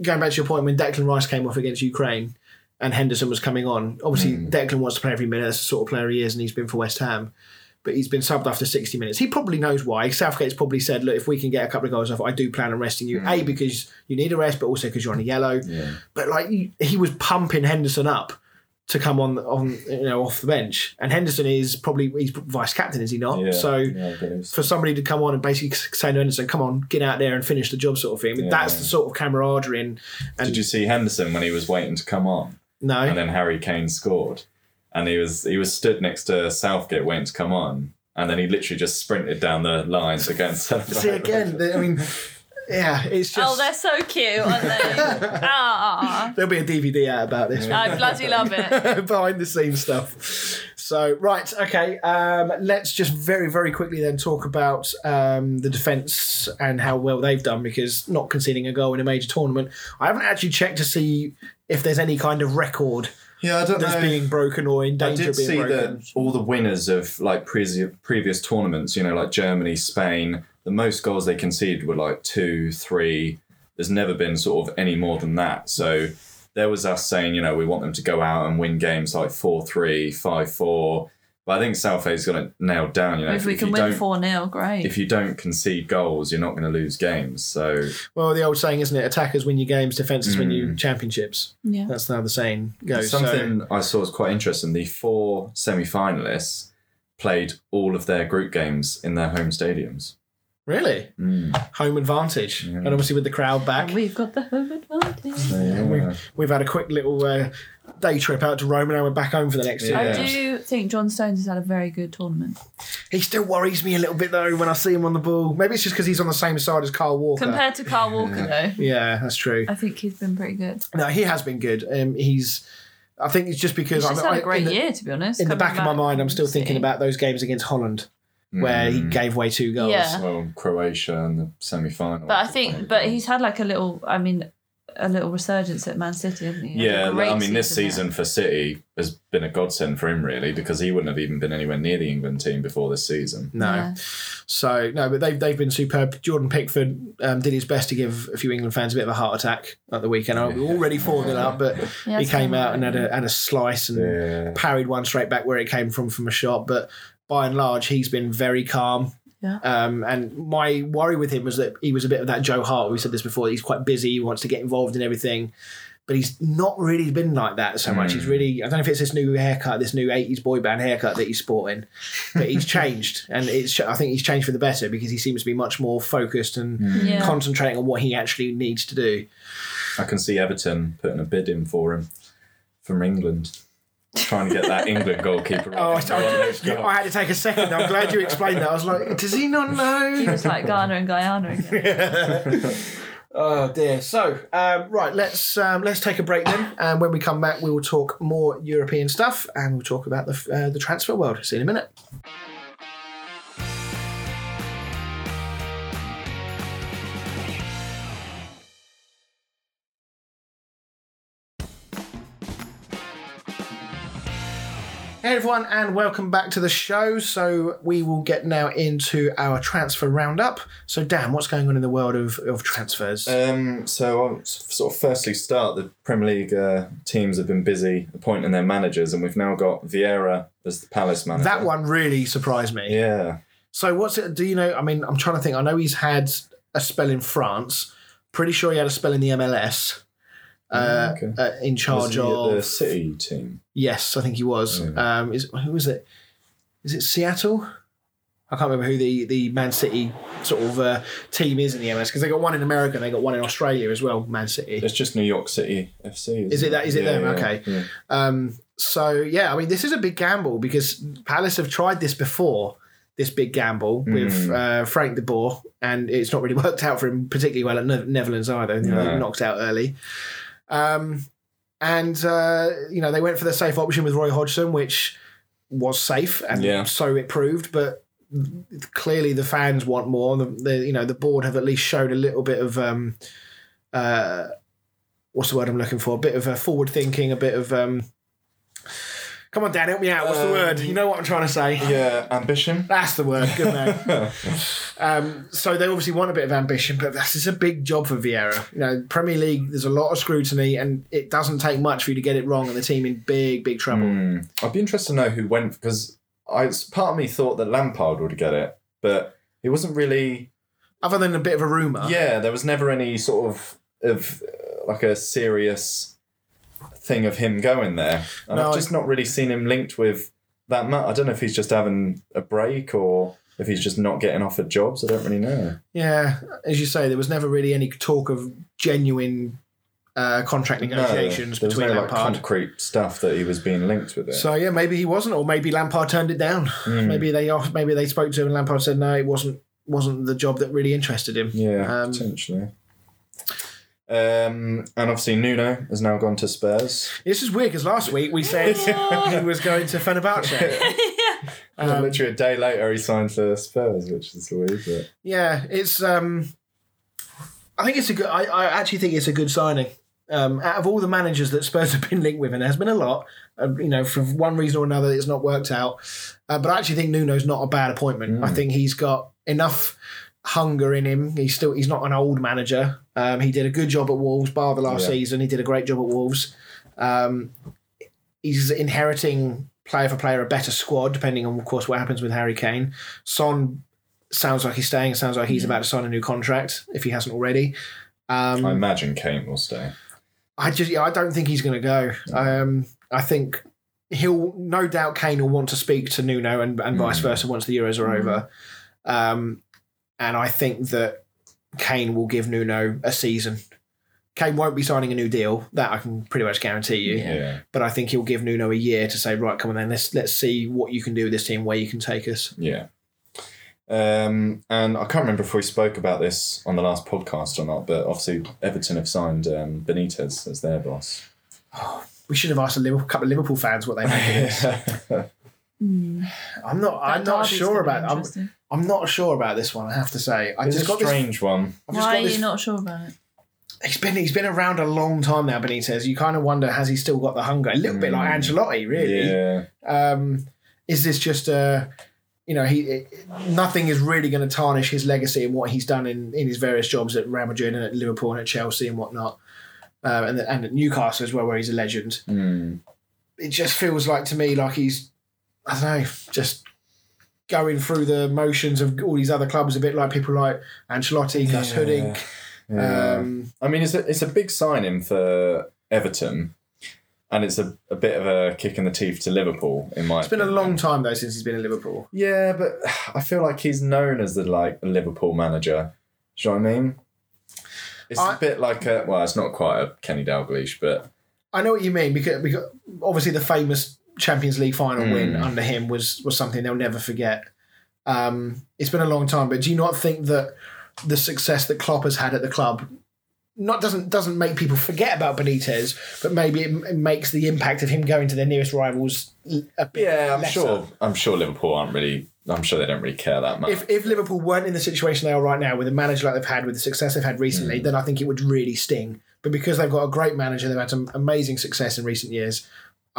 going back to your point when Declan Rice came off against Ukraine and Henderson was coming on. Obviously, Declan wants to play every minute. That's the sort of player he is, and he's been for West Ham. But he's been subbed after 60 minutes. He probably knows why. Southgate's probably said, "Look, if we can get a couple of goals off, I do plan on resting you. A hmm. because you need a rest, but also because you're on a yellow. yeah. But like he, he was pumping Henderson up to come on on you know off the bench, and Henderson is probably he's vice captain, is he not? Yeah, so yeah, I believe so. for somebody to come on and basically say to Henderson, "Come on, get out there and finish the job," sort of thing. That's the sort of camaraderie. And, and Did you see Henderson when he was waiting to come on, no, and then Harry Kane scored, and he was he was stood next to Southgate waiting to come on, and then he literally just sprinted down the line to go and celebrate. see again. the- I mean, yeah, it's just Oh, they're so cute, aren't they? Ah, there'll be a DVD out about this. I bloody love it. behind the scenes stuff. So right, okay. Um, let's just very, very quickly then talk about um, the defence and how well they've done because not conceding a goal in a major tournament. I haven't actually checked to see if there's any kind of record Yeah, I don't that's know. being broken or in I danger did of being see broken. that all the winners of like previous previous tournaments, you know, like Germany, Spain, the most goals they conceded were like two, three. There's never been sort of any more than that. So there was us saying, you know, we want them to go out and win games like 4 3, 5 4. But I think Southgate's got it nailed down, you know. If we can you win 4 0, great. If you don't concede goals, you're not going to lose games. So Well, the old saying, isn't it? Attackers win your games, defences win Mm. you championships. yeah. That's how the saying goes. So, Something I saw was quite interesting. The four semi-finalists played all of their group games in their home stadiums. really, Mm. home advantage, Yeah. and obviously with the crowd back. We've got the home advantage. Yeah. We've had a quick little uh, day trip out to Rome, and now we're back home for the next two Yeah. I games. do think John Stones has had a very good tournament. He still worries me a little bit though when I see him on the ball. Maybe it's just because he's on the same side as Kyle Walker. Compared to Kyle Walker, though, yeah, that's true. I think he's been pretty good. No, he has been good. Um, he's. I think it's just because He's just I'm had a great in the, year, to be honest. in the coming back of my mind. I'm from still thinking City. about those games against Holland where he Mm. gave away two goals. Yeah. well Croatia and the semi-final. But I think, but he's had like a little, I mean, a little resurgence at Man City, hasn't he? He had a yeah. I mean, this there. season for City has been a godsend for him, really, because he wouldn't have even been anywhere near the England team before this season. No. Yeah. So no, but they've they've been superb. Jordan Pickford um, did his best to give a few England fans a bit of a heart attack at the weekend. We were already four 0 up, but Yeah, he came out and had a had a slice and Yeah. parried one straight back where it came from from a shot. But by and large, he's been very calm. Yeah. Um, and my worry with him was that he was a bit of that Joe Hart. We said this before. He's quite busy. He wants to get involved in everything. But he's not really been like that so much. Mm. He's really, I don't know if it's this new haircut, this new 80s boy band haircut that he's sporting, but he's changed. And it's, I think he's changed for the better because he seems to be much more focused and Yeah. concentrating on what he actually needs to do. I can see Everton putting a bid in for him from England, trying to get that England goalkeeper. Oh, I, on the next I, goal. I had to take a second. I'm glad you explained that. I was like, does he not know? He was like Ghana and Guyana again. Oh dear. So, um, right, let's um, let's take a break then, and when we come back, we will talk more European stuff, and we'll talk about the uh, the transfer world. See you in a minute. Hey everyone, and welcome back to the show. So we will get now into our transfer roundup. So Dan, what's going on in the world of, of transfers? Um, so I'll sort of firstly start. The Premier League uh, teams have been busy appointing their managers, and we've now got Vieira as the Palace manager. that one really surprised me. Yeah. So what's it? Do you know? I mean, I'm trying to think. I know he's had a spell in France. Pretty sure he had a spell in the MLS. Uh, Okay. uh, in charge of the City team. yes, I think he was. Yeah. Um, is who was it? Is it Seattle? I can't remember who the, the Man City sort of uh, team is in the MLS because they got one in America and they got one in Australia as well. Man City. It's just New York City FC. Is it that- is it Yeah, them? yeah, Okay. Um, so yeah, I mean, this is a big gamble because Palace have tried this before. This big gamble with Mm. uh, Frank de Boer, and it's not really worked out for him particularly well at Ne- Netherlands either. Know, knocked out early. Um, and uh, you know they went for the safe option with Roy Hodgson, which was safe, and Yeah. so it proved. But clearly, the fans want more. The, the you know the board have at least showed a little bit of um, uh, what's the word I'm looking for? A bit of a forward thinking, a bit of um. Come on, Dan, help me out. What's the Um, word? You know what I'm trying to say. Yeah, ambition. That's the word. Good man. um, so they obviously want a bit of ambition, but this is a big job for Vieira. You know, Premier League, there's a lot of scrutiny, and it doesn't take much for you to get it wrong, and the team in big, big trouble. Hmm. I'd be interested to know who went because I part of me thought that Lampard would get it, but it wasn't really. Other than a bit of a rumor, Yeah, there was never any sort of of uh, like a serious thing of him going there, and No, I've just not really seen him linked with that much. I don't know if he's just having a break or if he's just not getting offered jobs. I don't really know. yeah. As you say, there was never really any talk of genuine uh, contract negotiations was between no like Lampard. concrete stuff that he was being linked with it. So yeah, maybe he wasn't, or maybe Lampard turned it down. Hmm. Maybe they maybe they spoke to him, and Lampard said no, it wasn't wasn't the job that really interested him. Yeah, Um, potentially. Um, and obviously Nuno has now gone to Spurs. This is weird because last week we said he was going to Fenerbahce. Um, Literally a day later, he signed for Spurs, which is weird. But Yeah, it's. um I think it's a good. I, I actually think it's a good signing. Um, out of all the managers that Spurs have been linked with, and there's been a lot, uh, you know, for one reason or another, it's not worked out. Uh, but I actually think Nuno's not a bad appointment. I think he's got enough hunger in him. He's still he's not an old manager. Um, he did a good job at Wolves, bar the last Yeah. season. He did a great job at Wolves. Um, he's inheriting player for player a better squad, depending on, of course, what happens with Harry Kane. Son sounds like he's staying. Sounds like he's about to sign a new contract if he hasn't already. Um, I imagine Kane will stay. I just, yeah, I don't think he's going to go. Um, I think he'll, no doubt, Kane will want to speak to Nuno and, and vice Mm. versa once the Euros are over. Um, and I think that Kane will give Nuno a season. Kane won't be signing a new deal. That I can pretty much guarantee you. Yeah. Yeah. But I think he'll give Nuno a year to say, right, come on then, let's let's see what you can do with this team, where you can take us. Yeah. Um, and I can't remember if we spoke about this on the last podcast or not, but obviously Everton have signed um, Benitez as their boss. We should have asked a Liverpool, couple of Liverpool fans what they make of this. Hmm. I'm not. I'm not sure about. I'm, interesting. I'm not sure about this one. I have to say. I it's just a got this. strange one. I've just Why got are this. you not sure about it? He's been he's been around a long time now. Benitez. You kind of wonder has he still got the hunger? A little bit like Mm. Ancelotti, really. Yeah. Um, is this just a, you know, he it, nothing is really going to tarnish his legacy and what he's done in, in his various jobs at Real Madrid and at Liverpool and at Chelsea and whatnot, uh, and and at Newcastle as well, where he's a legend. Mm. It just feels like to me like he's, I don't know, just going through the motions of all these other clubs, a bit like people like Ancelotti, Gus Yeah. Hiddink. Yeah. Um, I mean, it's a, it's a big signing for Everton, and it's a, a bit of a kick in the teeth to Liverpool, in my it's been a long time though since he's been in Liverpool. Yeah, but I feel like he's known as the like Liverpool manager. Do you know what I mean? It's I- a bit like a well, it's not quite a Kenny Dalglish, but I know what you mean because, because obviously the famous Champions League final win Mm. under him was was something they'll never forget. Um, it's been a long time, but do you not think that the success that Klopp has had at the club not doesn't doesn't make people forget about Benitez, but maybe it, it makes the impact of him going to their nearest rivals a bit Yeah, I'm lesser. sure. I'm sure Liverpool aren't really. I'm sure they don't really care that much. If, if Liverpool weren't in the situation they are right now, with a manager like they've had, with the success they've had recently, Hmm. then I think it would really sting. But because they've got a great manager, they've had some amazing success in recent years.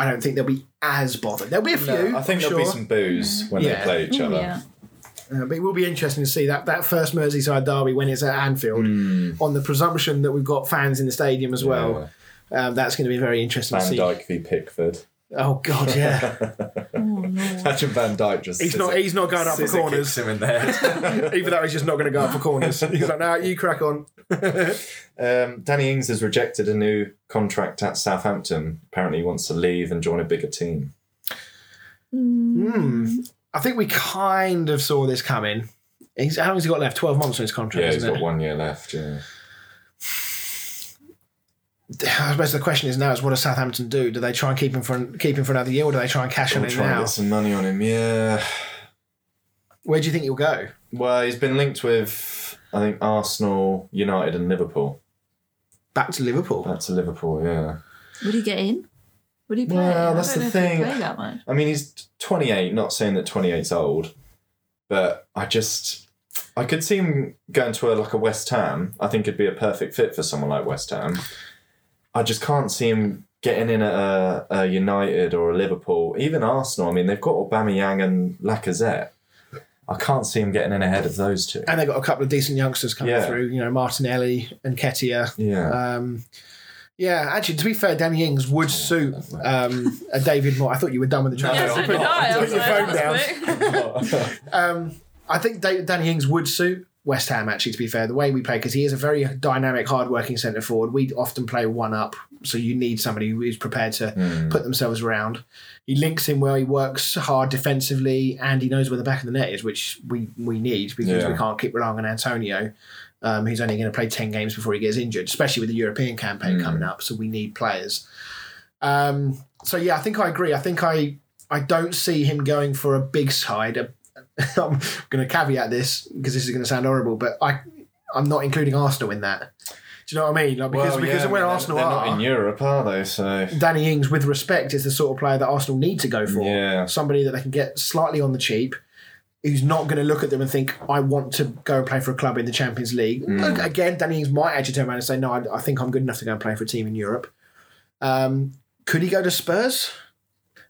I don't think they'll be as bothered. There'll be a few. No, I think there'll be sure. some boos when Yeah. they play each other. yeah. Uh, but it will be interesting to see that that first Merseyside derby when it's at Anfield, Hmm. on the presumption that we've got fans in the stadium as well. Um, that's going to be very interesting to Van see. Dijk v Pickford. Oh God, yeah. Oh, Lord. Imagine Van Dijk just. he's not. He's not going up for corners. kicks him in the head. Even though he's just not going to go up for corners. He's like, no, you crack on. um, Danny Ings has rejected a new contract at Southampton. Apparently, he wants to leave and join a bigger team. Hmm. I think we kind of saw this coming. He's how long has he got left? Twelve months on his contract. Yeah, he's isn't got it? one year left. Yeah. I suppose the question is now is what does Southampton do? Do they try and keep him for keep him for another year, or do they try and cash on We'll it try and get some money on him. Yeah. Where do you think he'll go? Well, he's been linked with, I think, Arsenal, United, and Liverpool. Back to Liverpool. Back to Liverpool, yeah. Would he get in? Would he play? Well, I that's don't the know if he'd thing. Play that much. I mean, he's 28, not saying that 28's old, but I just, I could see him going to a, like a West Ham. I think it'd be a perfect fit for someone like West Ham. I just can't see him getting in at a, a United or a Liverpool, even Arsenal. I mean, they've got Aubameyang and Lacazette. I can't see him getting in ahead of those two. And they've got a couple of decent youngsters coming Yeah. through. You know, Martinelli and Nketiah. Yeah. Um, yeah, actually, to be fair, Danny Ings would suit um, a David Moyes. I thought you were done with the transfer. Yeah, so I'm did. I. I Put your phone down. Um, I think Da- Danny Ings would suit West Ham, actually, to be fair, the way we play, because he is a very dynamic, hard-working centre forward. We often play one up, so you need somebody who is prepared to Hmm. put themselves around. He links in well, he works hard defensively, and he knows where the back of the net is, which we, we need because Yeah. we can't keep relying on Antonio. Um, he's only going to play 10 games before he gets injured, especially with the European campaign Mm. coming up, so we need players. Um, so, yeah, I think I agree. I think I, I don't see him going for a big side, a I'm going to caveat this because this is going to sound horrible, but I I'm not including Arsenal in that. Do you know what I mean? Like because Well, because yeah, of where I mean, Arsenal they're, are, They're not in Europe, are they? So Danny Ings, with respect, is the sort of player that Arsenal need to go for. Yeah. Somebody that they can get slightly on the cheap, who's not going to look at them and think, I want to go and play for a club in the Champions League. Mm. Look, again, Danny Ings might actually turn around and say, No, I, I think I'm good enough to go and play for a team in Europe. Um, could he go to Spurs?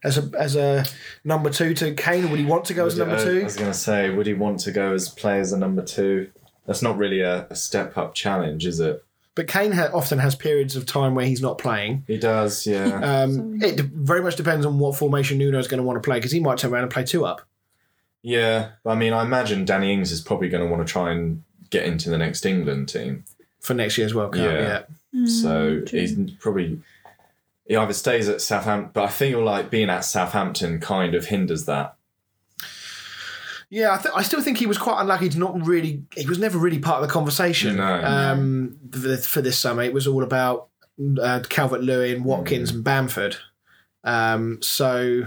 As a as a number two to Kane, would he want to go as Would- number uh, two? I was going to say, would he want to go as play as a number two? That's not really a, a step up challenge, is it? But Kane ha- often has periods of time where he's not playing. He does, yeah. Um, it de- very much depends on what formation Nuno is going to want to play because he might turn around and play two up. yeah, I mean, I imagine Danny Ings is probably going to want to try and get into the next England team. for next year's World Cup. Yeah. Yeah. so he's probably he either stays at Southampton, but I feel like being at Southampton kind of hinders that. Yeah, I, th- I still think he was quite unlucky to not really. He was never really part of the conversation. No. Um, for, for this summer, it was all about uh, Calvert Lewin, Watkins, Mm. and Bamford. Um, so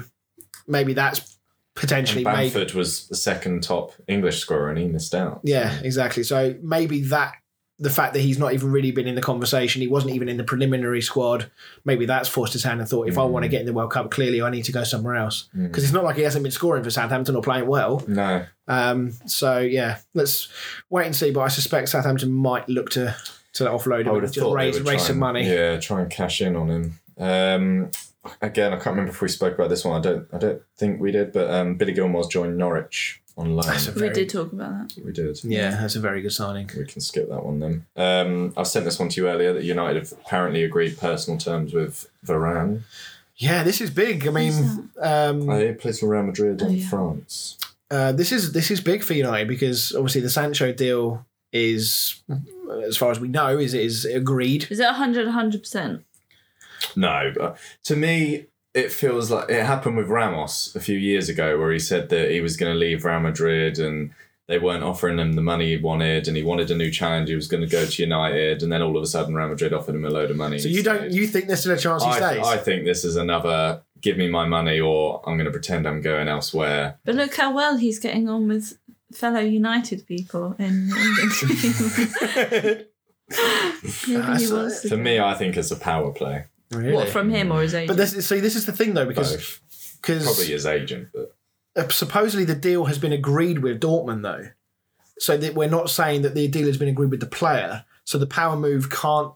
maybe that's And potentially made. Bamford was the second top English scorer, and he missed out. Yeah, exactly. So maybe that the fact that he's not even really been in the conversation, he wasn't even in the preliminary squad. Maybe that's forced his hand and thought, if I want to get in the World Cup, clearly I need to go somewhere else because it's not like he hasn't been scoring for Southampton or playing well. No, Um, so yeah, let's wait and see. But I suspect Southampton might look to to offload I him would and just raise raise some money. Yeah, try and cash in on him. Um, again, I can't remember if we spoke about this one. I don't. I don't think we did. But um, Billy Gilmour's joined Norwich on loan. That's a We did talk about that. we did. yeah, that's a very good signing. We can skip that one then. Um, I sent this one to you earlier that United have apparently agreed personal terms with Varane. Yeah, this is big. I mean, um, Uh, he plays for Real Madrid Oh, in yeah. France. uh, this is this is big for United because obviously the Sancho deal is, as far as we know, is is agreed. Is it 100 100%? No, but to me, it feels like it happened with Ramos a few years ago, where he said that he was going to leave Real Madrid and they weren't offering him the money he wanted, and he wanted a new challenge. He was going to go to United, and then all of a sudden, Real Madrid offered him a load of money. So you don't you think there's still a chance he I, stays? I think this is another give me my money, or I'm going to pretend I'm going elsewhere. But look how well he's getting on with fellow United people in England. Maybe he so- For me, I think it's a power play. Really? What from him or his agent? But this, see, this is the thing though, because Both. Probably because his agent, but uh, supposedly the deal has been agreed with Dortmund though, so that we're not saying that the deal has been agreed with the player. So the power move can't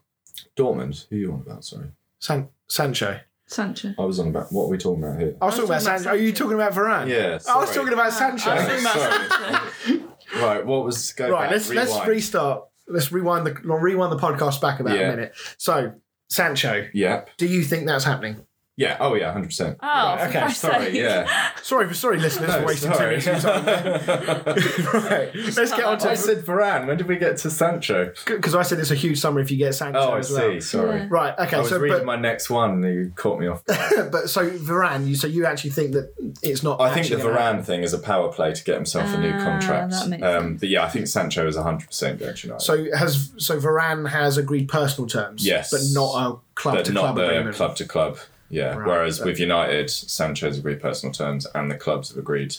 Dortmund. Who are you on about? Sorry, San- Sancho. Sancho. I was on about what are we talking about here? I was I talking was about talking about Sancho. Are you talking about Varane? Yeah, I was sorry. talking about Sancho. I was talking about Sorry. Sancho. Right, what was go right, back, let's let's rewind. restart. Let's rewind the rewind the podcast back about Yeah. a minute. So Sancho, Yep. do you think that's happening? Yeah. Oh yeah, hundred percent. Oh, for okay, Christ's Sorry. sake. Yeah. Sorry, sorry, listeners, for No, wasting sorry. two minutes of your time. right, let's get on I to said Varane. When did we get to Sancho? because I said it's a huge summer if you get Sancho Oh, I as well. see. Sorry. Yeah. Right. Okay. I was so, reading but, my next one. and You caught me off. but so Varane, you so you actually think that it's not? I think the actually gonna Varane happen? thing is a power play to get himself a new Ah, contract. that makes Um, sense. but yeah, I think Sancho is hundred percent going to United. So has so Varane has agreed personal terms, Yes. but not a club but to not club the agreement. club to club. Yeah. Right. Whereas with United, Sancho's agreed personal terms, and the clubs have agreed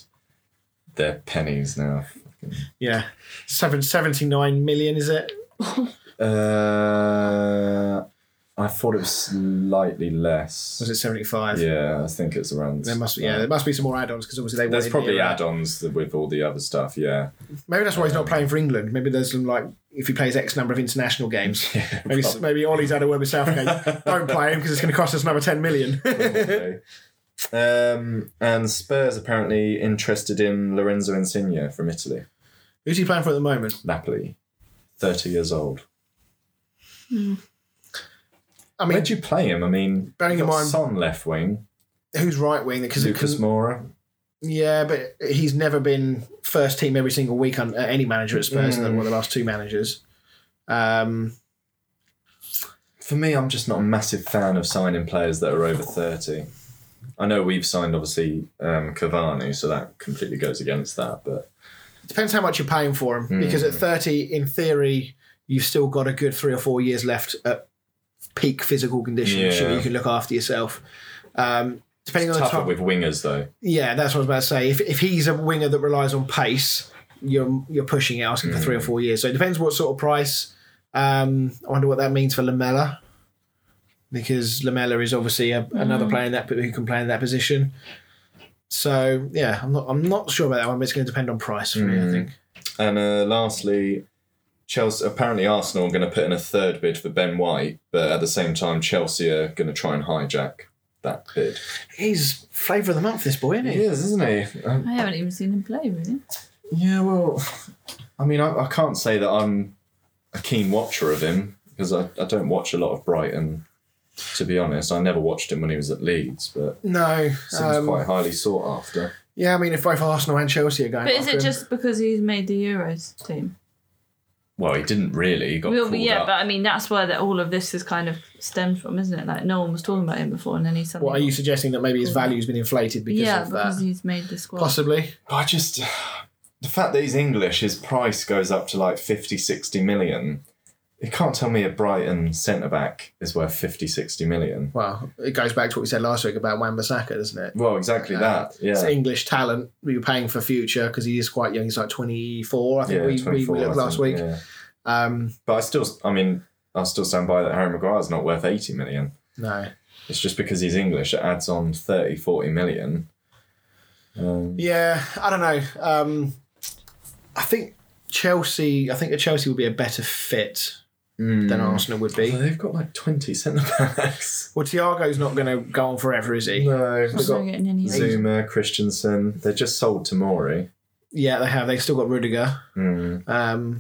their pennies now. Yeah, seven seventy nine million is it? Uh, I thought it was slightly less. Was it seventy five? Yeah, I think it's around. There must be yeah, there must be some more add-ons because obviously they There's probably the, add-ons with all the other stuff. Yeah. Maybe that's why he's not playing for England. Maybe there's some like if he plays X number of international games. Maybe probably. maybe Ollie's had a word with Southgate. Don't play him because it's going to cost us another ten million. Probably. um, and Spurs apparently interested in Lorenzo Insigne from Italy. Who's he playing for at the moment? Napoli, thirty years old. I mean, Where'd you play him? I mean, Bearing in mind- Son left wing, who's right wing? Because Lucas Moura. Yeah, but he's never been first team every single week on uh, any manager at Spurs Mm. than one of the last two managers. Um, For me, I'm just not a massive fan of signing players that are over 30. I know we've signed, obviously, um, Cavani, so that completely goes against that. But depends how much you're paying for him. Mm. Because at 30, in theory, you've still got a good three or four years left at peak physical condition. Yeah. Sure, you can look after yourself. Um, depending on the tougher with wingers, though. yeah, that's what I was about to say. If, if he's a winger that relies on pace, you're you're pushing it, asking for three or four years. So it depends what sort of price. Um, I wonder what that means for Lamela, because Lamela is obviously a, another player in that who can play in that position. So yeah, I'm not I'm not sure about that one, but it's going to depend on price for me. I think. And uh, lastly, Chelsea. Apparently, Arsenal are going to put in a third bid for Ben White, but at the same time, Chelsea are going to try and hijack that bid. He's flavour of the month, this boy, isn't he? He is, isn't he? Um, I haven't even seen him play, really. yeah, well, I mean, I, I can't say that I'm a keen watcher of him because I, I don't watch a lot of Brighton. To be honest, I never watched him when he was at Leeds, but No, seems um, quite highly sought after. yeah. I mean, if both Arsenal and Chelsea are going, But is it him- just because he's made the Euros team? Well, he didn't really. He got Well, called yeah, up. but I mean, that's where that all of this is kind of stemmed from, isn't it? Like, no one was talking about him before, and then he suddenly. What are you suggesting that maybe his value's been inflated because yeah, of because that? he's made the squad. Possibly. I just the fact that he's English, his price goes up to like 50, 60 million. You can't tell me a Brighton centre back is worth 50, 60 million. Well, it goes back to what we said last week about Wan-Bissaka, doesn't it? Well, exactly that. It's Yeah. English talent we were paying for future because he is quite young. He's like 24, I think Yeah, we, we, we looked last think, week. yeah. Um, But I still, I mean, I'll still stand by that Harry Maguire's not worth 80 million. no. It's just because he's English, it adds on 30, 40 million. Um, Yeah, I don't know. Um, I think Chelsea, I think that Chelsea would be a better fit than Arsenal would be. Well, they've got like 20 centre backs. Well, Thiago's not going to go on forever, is he? No, He's they've got. Zouma, Christensen. They're just sold Tomori. Yeah, they have. They've still got Rudiger. Mm. Um,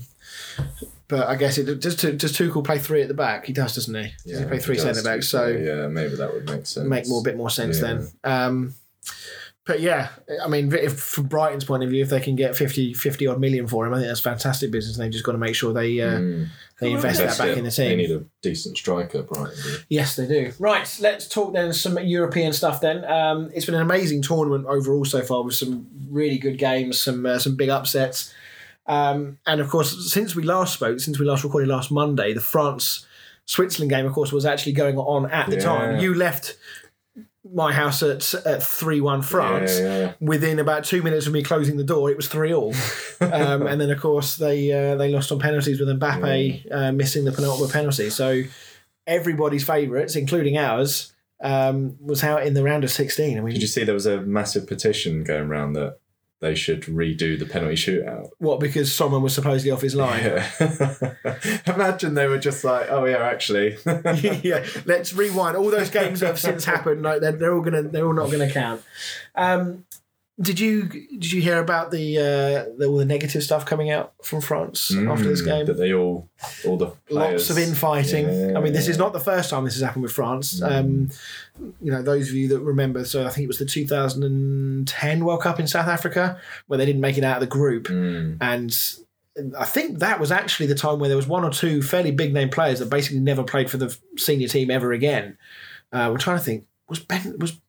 but I guess it does. Does Tuchel play three at the back? He does, doesn't he? Does he play three does centre backs? So yeah, maybe that would make sense. make more a bit more sense Yeah. then. Um, but yeah, I mean, if, from Brighton's point of view, if they can get 50, 50 odd million for him, I think that's fantastic business. And they've just got to make sure they uh, Mm. They invest that back it. in the team. They need a decent striker, Brighton. Yes, they do. Right, let's talk then some European stuff. Then um, it's been an amazing tournament overall so far with some really good games, some uh, some big upsets, um, and of course, since we last spoke, since we last recorded last Monday, the France Switzerland game, of course, was actually going on at the Yeah. time. You left my house at at three one France. Yeah, yeah. Within about two minutes of me closing the door, it was three all, um, and then of course they uh, they lost on penalties with Mbappe uh, missing the penultimate penalty. So everybody's favourites, including ours, um, was out in the round of sixteen. I mean, Did you see there was a massive petition going around that they should redo the penalty shootout? what because someone was supposedly off his line? Yeah. Imagine they were just like, oh yeah, actually. yeah, let's rewind. All those games that have since happened, like they're, they're all gonna, they're all not gonna count. Um, did you did you hear about the, uh, the all the negative stuff coming out from France after this Mm, game? that they all, all the players, Lots of infighting. Yeah. I mean, this is not the first time this has happened with France. Um, you know, those of you that remember, so I think it was the 2010 World Cup in South Africa where they didn't make it out of the group, Mm. and I think that was actually the time where there was one or two fairly big name players that basically never played for the senior team ever again. Uh, we're trying to think. Was Ben was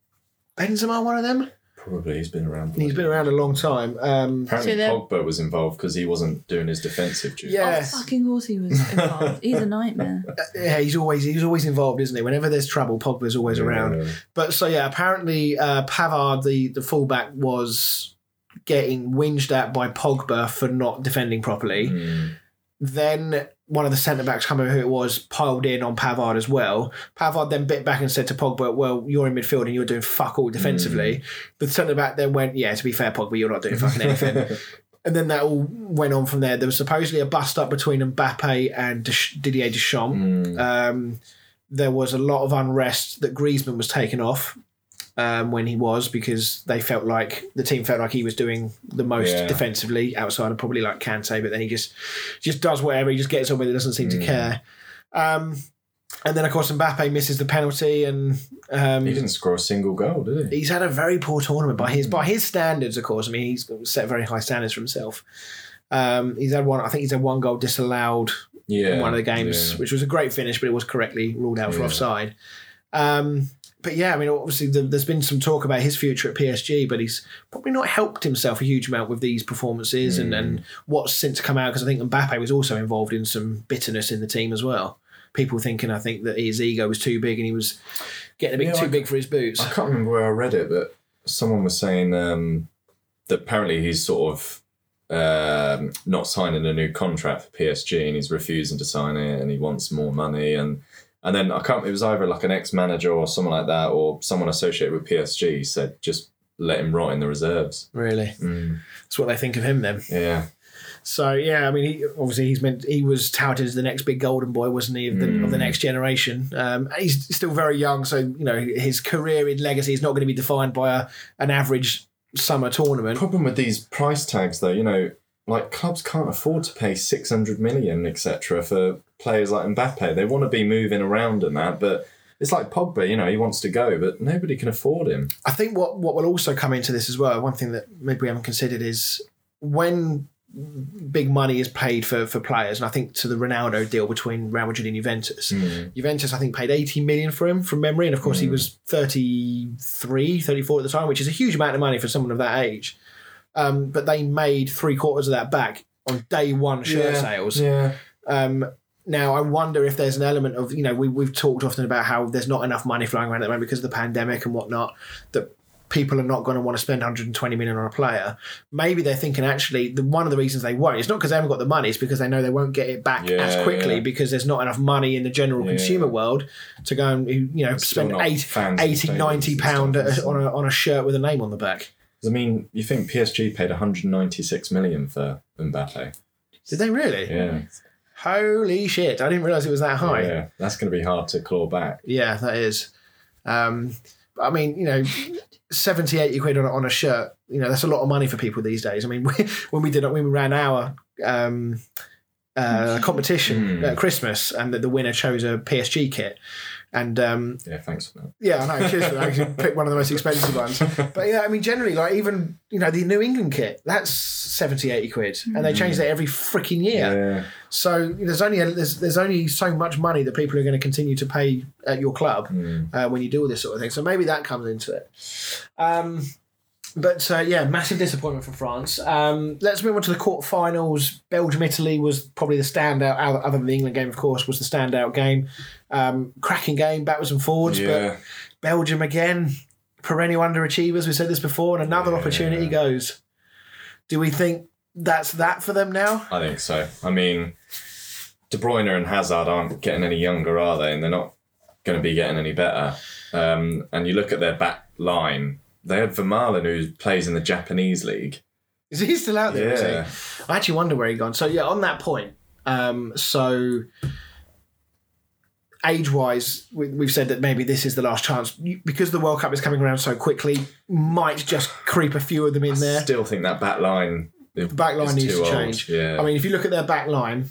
Benzema one of them? Probably he's been around. He's been around a long time. Um, Apparently, So Pogba was involved because he wasn't doing his defensive duty. Yeah. Oh, Yes. fucking course he was involved. He's a nightmare. yeah, he's always he's always involved, isn't he? Whenever there's trouble, Pogba's always around. Yeah. But so yeah, apparently uh, Pavard, the the fullback, was getting whinged at by Pogba for not defending properly. Mm. Then one of the centre backs, can't remember who it was, piled in on Pavard as well. Pavard then bit back and said to Pogba, "Well, you're in midfield and you're doing fuck all defensively." The centre back then went, "Yeah, to be fair, Pogba, you're not doing fucking anything." and then that all went on from there. There was supposedly a bust up between Mbappe and Didier Deschamps. Mm. Um, there was a lot of unrest that Griezmann was taken off um, when he was because they felt like the team felt like he was doing the most Yeah. defensively outside of probably like Kante, but then he just just does whatever. He just gets on with it. Doesn't seem to Mm. care. Um, and then of course Mbappe misses the penalty, and um, He didn't score a single goal, did he? he's had a very poor tournament by his by his standards. Of course, I mean he's set very high standards for himself. Um, he's had one. I think he's had one goal disallowed Yeah. in one of the games, yeah. which was a great finish, but it was correctly ruled out for Yeah. offside. Um, but yeah, I mean, obviously, the, there's been some talk about his future at PSG, but he's probably not helped himself a huge amount with these performances and, Mm. and what's since come out. Because I think Mbappe was also involved in some bitterness in the team as well. People thinking, I think, that his ego was too big and he was getting a bit Yeah, too I- big for his boots. I can't remember where I read it, but someone was saying um, that apparently he's sort of um, not signing a new contract for PSG and he's refusing to sign it and he wants more money and and then I can't. It was either like an ex manager or someone like that or someone associated with PSG said just let him rot in the reserves. Really, Mm, that's what they think of him then. yeah, So yeah, I mean, he, obviously he's meant he was touted as the next big golden boy, wasn't he, of the, of the Mm. next generation? Um, he's still very young, so you know his career in legacy is not going to be defined by a, an average summer tournament. problem with these price tags though, you know, like clubs can't afford to pay 600 million, etc., for players like Mbappe. They want to be moving around and that, but it's like Pogba, you know, he wants to go, but nobody can afford him. I think what what will also come into this as well. One thing that maybe we haven't considered is when big money is paid for for players, and I think to the Ronaldo deal between Real Madrid and Juventus. Hmm. Juventus, I think, paid 80 million for him from memory. And of course, he hmm. was 33, 34 at the time, which is a huge amount of money for someone of that age. Um, but they made three quarters of that back on day one shirt sales. Yeah. Um, now, I wonder if there's an element of, you know, we, we've talked often about how there's not enough money flying around at the moment because of the pandemic and whatnot, that people are not going to want to spend 120 million on a player. Maybe they're thinking actually, the, one of the reasons they won't, it's not because they haven't got the money, it's because they know they won't get it back Yeah, as quickly yeah. because there's not enough money in the general Yeah. consumer world to go and, you know, It's spend not eight, 80, 90 and pound stuff, is on a, on a shirt with a name on the back. I mean, you think PSG paid 196 million for Mbappe? Did they really? Yeah. Holy shit. I didn't realize it was that high. Yeah. That's going to be hard to claw back. Yeah, that is. Um, I mean, you know, 70, 80 quid on, a- on a shirt, you know, that's a lot of money for people these days. I mean, we, when we did when we ran our um, uh, competition Mm. at Christmas and the, the winner chose a PSG kit. And um, Yeah, thanks for that. yeah, I know, cheers for that. I actually picked one of the most expensive ones. But yeah, I mean, generally, like even, you know, the New England kit, that's 70, 80 quid. And they change that every freaking year. Yeah. So there's only a, there's there's only so much money that people are going to continue to pay at your club Mm. uh, when you do all this sort of thing. So maybe that comes into it. Um, but uh, yeah, massive disappointment for France. Um, let's move on to the quarterfinals. Belgium Italy was probably the standout. Other other than the England game, of course, was the standout game. Um, cracking game, backwards and forwards. Yeah. Belgium again, perennial underachievers. We said this before, and another Yeah. opportunity goes. Do we think that's that for them now? I think so. I mean, De Bruyne and Hazard aren't getting any younger, are they? And they're not going to be getting any better. Um, and you look at their back line. They had Vermaelen, who plays in the Japanese league. Is he still out there? Yeah. I actually wonder where he's gone. So yeah, on that point, um, so age-wise, we, we've said that maybe this is the last chance because the World Cup is coming around so quickly. Might just creep a few of them in there. Still think that back line. The back line needs to change. Yeah. I mean, if you look at their back line,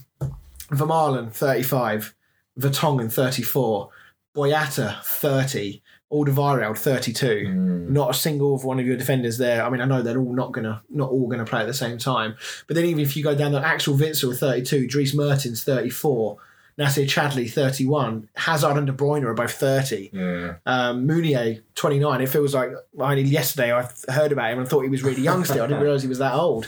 Vermaelen thirty-five, Vertonghen thirty-four, Boyata thirty. Alderweireld 32. Mm. Not a single of one of your defenders there. I mean, I know they're all not gonna not all gonna play at the same time. But then even if you go down the Axel Witsel 32, Dries Mertens 34, Nacer Chadli 31, Hazard and De Bruyne are both 30. yeah. Um, Meunier 29. It feels like only yesterday I heard about him and thought he was really young still. I didn't realise he was that old.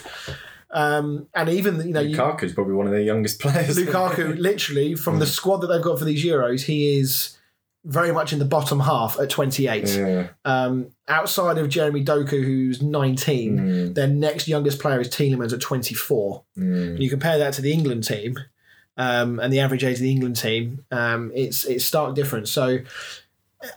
Um, and even you know you, Lukaku's probably one of their youngest players. Lukaku, literally from the squad that they've got for these Euros, he is very much in the bottom half at 28. yeah. Um, outside of Jeremy Doku, who's 19, Mm, their next youngest player is Tielemans at 24. mm. And you compare that to the England team um, and the average age of the England team, um, it's it's stark difference. So,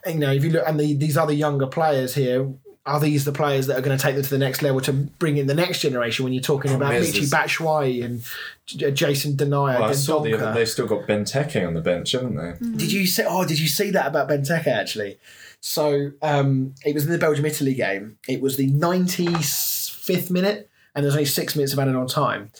you know, if you look and the, these other younger players here, are these the players that are going to take them to the next level to bring in the next generation? When you're talking about Problem is, Michi is- Batshuayi and J- Jason Denayer, Well, I saw the Dendoncker. other, they've still got Benteke on the bench, haven't they? Did you see? Oh, did you see that about Benteke actually? So um, it was in the Belgium Italy game. It was the 95th minute, and there's only six minutes of added on time.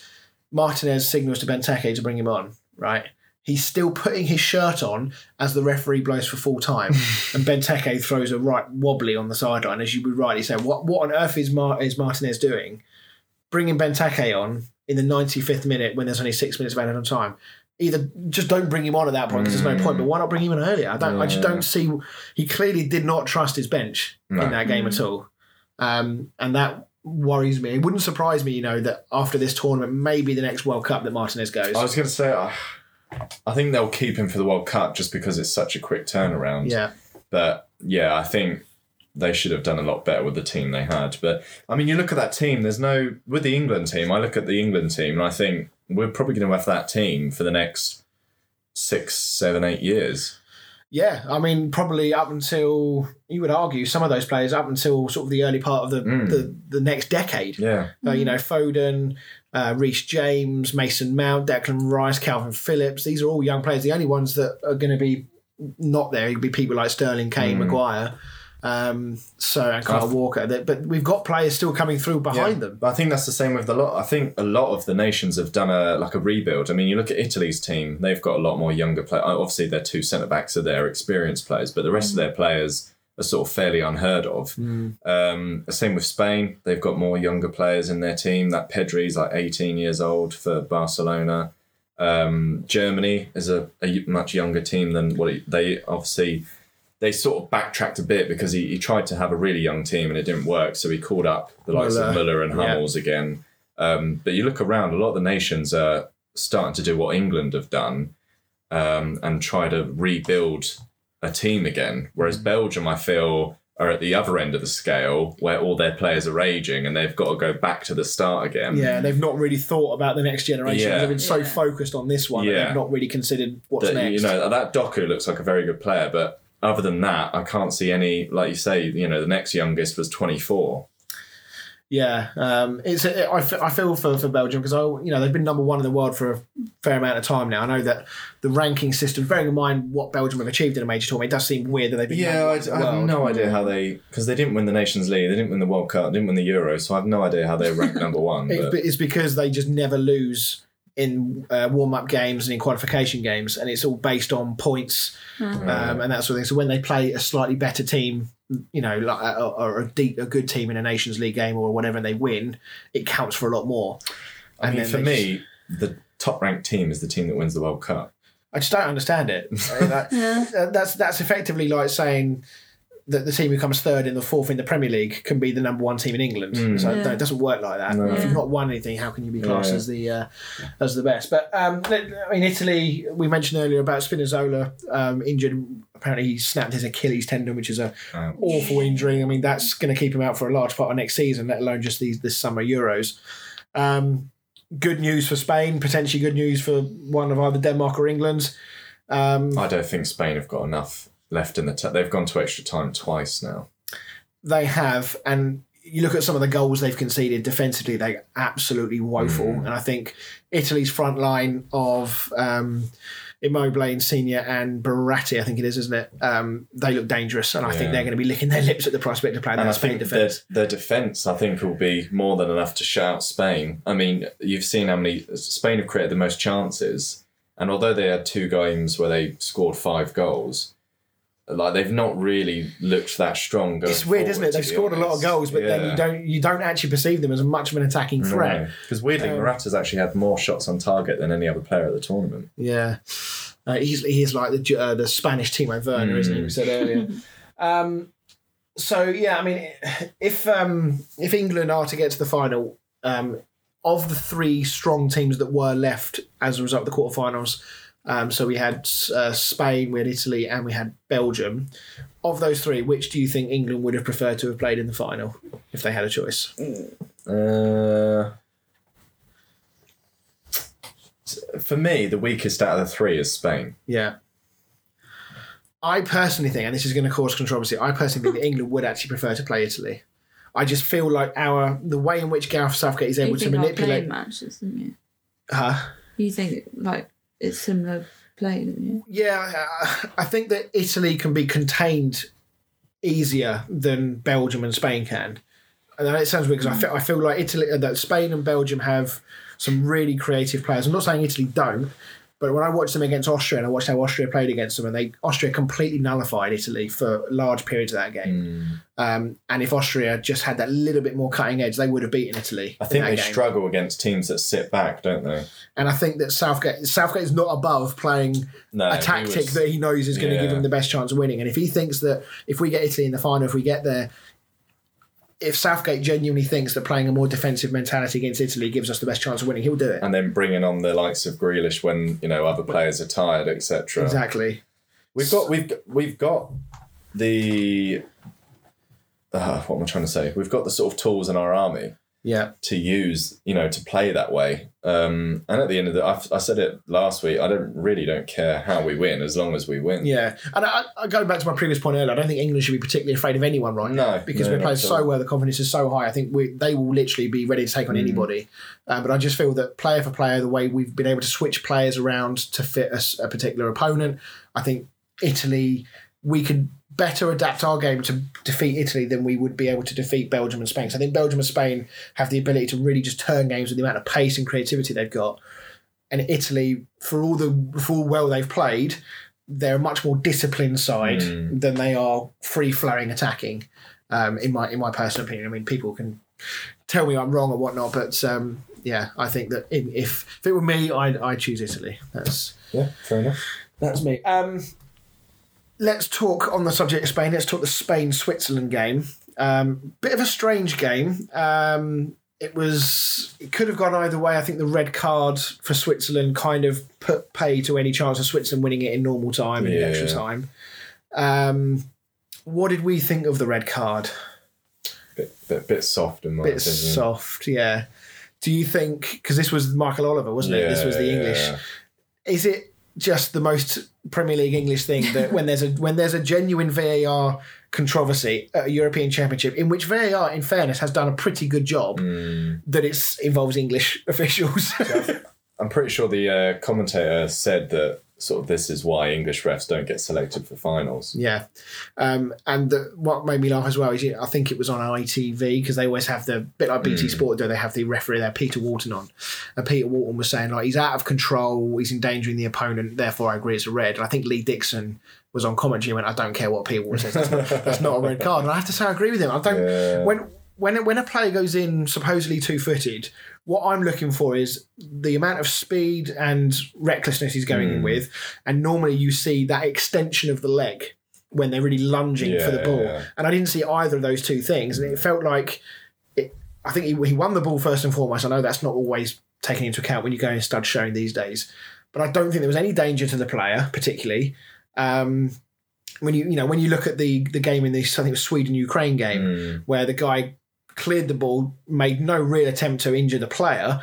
Martinez signals to Benteke to bring him on. Right, he's still putting his shirt on as the referee blows for full time, and Benteke throws a right wobbly on the sideline, as you would rightly say. What what on earth is Mar- is Martinez doing? Bringing Benteke on in the 95th minute when there's only six minutes of added on time either just don't bring him on at that point because there's no point. But why not bring him in earlier? I don't. I just don't see. He clearly did not trust his bench No. in that game at all, um, and that worries me. It wouldn't surprise me, you know, that after this tournament, maybe the next World Cup that Martinez goes. I was going to say, uh, I think they'll keep him for the World Cup just because it's such a quick turnaround. yeah, But yeah, I think they should have done a lot better with the team they had. But I mean, you look at that team. There's no with the England team. I look at the England team, and I think we're probably going to have that team for the next six, seven, eight years. yeah. I mean, probably up until you would argue some of those players up until sort of the early part of the Mm. the, the next decade. Yeah, Uh, you know, Foden, uh, Reece James, Mason Mount, Declan Rice, Calvin Phillips. These are all young players. The only ones that are going to be not there would be people like Sterling, Kane, Mm. Maguire, um, so and Kyle Walker. But we've got players still coming through behind Yeah. them. But I think that's the same with a lot. I think a lot of the nations have done a like a rebuild. I mean, you look at Italy's team; they've got a lot more younger players. Obviously, their two centre backs are their experienced players, but the rest of their players are sort of fairly unheard of. Um, the same with Spain; they've got more younger players in their team. That Pedri's like eighteen years old for Barcelona. Um, Germany is a, a much younger team than what it, they obviously they sort of backtracked a bit because he, he tried to have a really young team and it didn't work. So he called up the likes of Müller. Muller and Yeah. Hummels again. Um, but you look around, a lot of the nations are starting to do what England have done um, and try to rebuild a team again. Whereas mm. Belgium, I feel, are at the other end of the scale where all their players are aging and they've got to go back to the start again. Yeah, they've not really thought about the next generation. Yeah. They've been so Yeah. focused on this one, that Yeah. they've not really considered what's that next. you know that Doku looks like a very good player, but other than that, I can't see any. Like you say, you know, the next youngest was twenty four. Yeah, um, it's it, I, f- I feel for, for Belgium because I you know they've been number one in the world for a fair amount of time now. I know that the ranking system, bearing in mind what Belgium have achieved in a major tournament, it does seem weird that they've been Yeah, I, I have no idea how they because they didn't win the Nations League, they didn't win the World Cup, they didn't win the Euro, so I have no idea how they ranked number one. But it's because they just never lose in uh, warm up games and in qualification games, and it's all based on points um, and that sort of thing. So when they play a slightly better team, you know, like a, or a, deep, a good team in a Nations League game or whatever, and they win, it counts for a lot more. I mean, for they me, the top ranked team is the team that wins the World Cup. I just don't understand it. I mean, that- uh, that's that's effectively like saying that the team who comes third in the fourth in the Premier League can be the number one team in England. So Yeah. no, it doesn't work like that. Mm. No. If you've not won anything, how can you be classed Yeah. as the uh, as the best? But um, let- I mean, Italy. We mentioned earlier about Spinazzola um, injured. Apparently, he snapped his Achilles tendon, which is a Ouch. awful injury. I mean, that's going to keep him out for a large part of next season, let alone just these this summer Euros. Um, good news for Spain. Potentially good news for one of either Denmark or England. Um, I don't think Spain have got enough left in the. T- they've gone to extra time twice now. they have, and you look at some of the goals they've conceded defensively; they're absolutely woeful. Mm. And I think Italy's front line of um, Immobile, Insigne and Berardi, I think it is, isn't it? Um, they look dangerous, and I think they're going to be licking their lips at the prospect of playing And I that Spain think their, defence. their defence, I think, will be more than enough to shut out Spain. I mean, you've seen how many Spain have created the most chances, and although they had two games where they scored five goals, like they've not really looked that strong. It's weird, isn't it? They've scored a lot of goals, but then you don't you don't actually perceive them as much of an attacking threat. Because weirdly, Um, Morata's actually had more shots on target than any other player at the tournament. Yeah, uh, he's he is like the uh, the Spanish Timo Werner, isn't he? We said earlier. um, so yeah, I mean, if um, if England are to get to the final, um, of the three strong teams that were left as a result of the quarterfinals, um, so we had uh, Spain, we had Italy, and we had Belgium. Of those three, which do you think England would have preferred to have played in the final if they had a choice? Uh, for me, the weakest out of the three is Spain. Yeah. I personally think, and this is going to cause controversy, I personally think that England would actually prefer to play Italy. I just feel like our the way in which Gareth Southgate is You able to think our manipulate. matches, didn't you? Huh? You think like it's similar play, you? Yeah, I- think that Italy can be contained easier than Belgium and Spain can. And it sounds weird because I feel, I feel like Italy, uh, that Spain and Belgium have some really creative players. I'm not saying Italy don't, but when I watched them against Austria and I watched how Austria played against them, and they Austria completely nullified Italy for large periods of that game. Um, and if Austria just had that little bit more cutting edge, they would have beaten Italy. I in think they game. struggle against teams that sit back, don't they? And I think that Southgate Southgate is not above playing No, a he tactic was- that he knows is going to give him the best chance of winning. And if he thinks that if we get Italy in the final, if we get there, if Southgate genuinely thinks that playing a more defensive mentality against Italy gives us the best chance of winning, he'll do it. and then bringing on the likes of Grealish when you know other players are tired, etc. Exactly. We've got we've we've got the uh, what am I trying to say? We've got the sort of tools in our army Yeah. to use, you know, to play that way. Um, and at the end of the, I've, I said it last week. I don't really don't care how we win as long as we win. Yeah. And I, I go back to my previous point earlier. I don't think England should be particularly afraid of anyone right now No, because no, we're playing so well. The confidence is so high. I think we, they will literally be ready to take Mm. on anybody. Um, but I just feel that player for player, the way we've been able to switch players around to fit us a particular opponent, I think Italy, we could better adapt our game to defeat Italy than we would be able to defeat Belgium and Spain. So I think Belgium and Spain have the ability to really just turn games with the amount of pace and creativity they've got. And Italy, for all the for all well they've played, they're a much more disciplined side Mm. than they are free flowing attacking. Um, in my in my personal opinion, I mean, people can tell me I'm wrong or whatnot, but um, yeah, I think that in, if if it were me, I'd I'd choose Italy. That's Yeah, fair enough. that's me. Um, let's talk on the subject of Spain. Let's talk the Spain Switzerland game. Um, bit of a strange game. Um, it was. It could have gone either way. I think the red card for Switzerland kind of put pay to any chance of Switzerland winning it in normal time and in Yeah. extra time. Um, what did we think of the red card? Bit, bit, bit soft in my Bit opinion. soft, yeah. Do you think because this was Michael Oliver, wasn't it? This was the Yeah, English yeah. is it just the most Premier League English thing that when there's a when there's a genuine VAR controversy at a European Championship in which VAR, in fairness, has done a pretty good job, Mm. that it involves English officials. I'm pretty sure the uh, commentator said that sort of this is why English refs don't get selected for finals. yeah, um, and the, what made me laugh as well is you know, I think it was on ITV because they always have the bit like BT Sport do. They have the referee there, Peter Walton, on, and Peter Walton was saying like he's out of control, he's endangering the opponent. Therefore, I agree it's a red. And I think Lee Dixon was on commentary and went, I don't care what Peter Walton says. That's not, that's not a red card. And I have to say, I agree with him. I don't. Yeah. When when when a player goes in supposedly two footed, what I'm looking for is the amount of speed and recklessness he's going in Mm. with, and normally you see that extension of the leg when they're really lunging for the Yeah, ball. yeah. And I didn't see either of those two things. And it felt like it, I think he, he won the ball first and foremost. I know that's not always taken into account when you go in stud showing these days, but I don't think there was any danger to the player particularly. Um, when you you know when you look at the the game in the I think it was Sweden Ukraine game Mm. where the guy cleared the ball, made no real attempt to injure the player,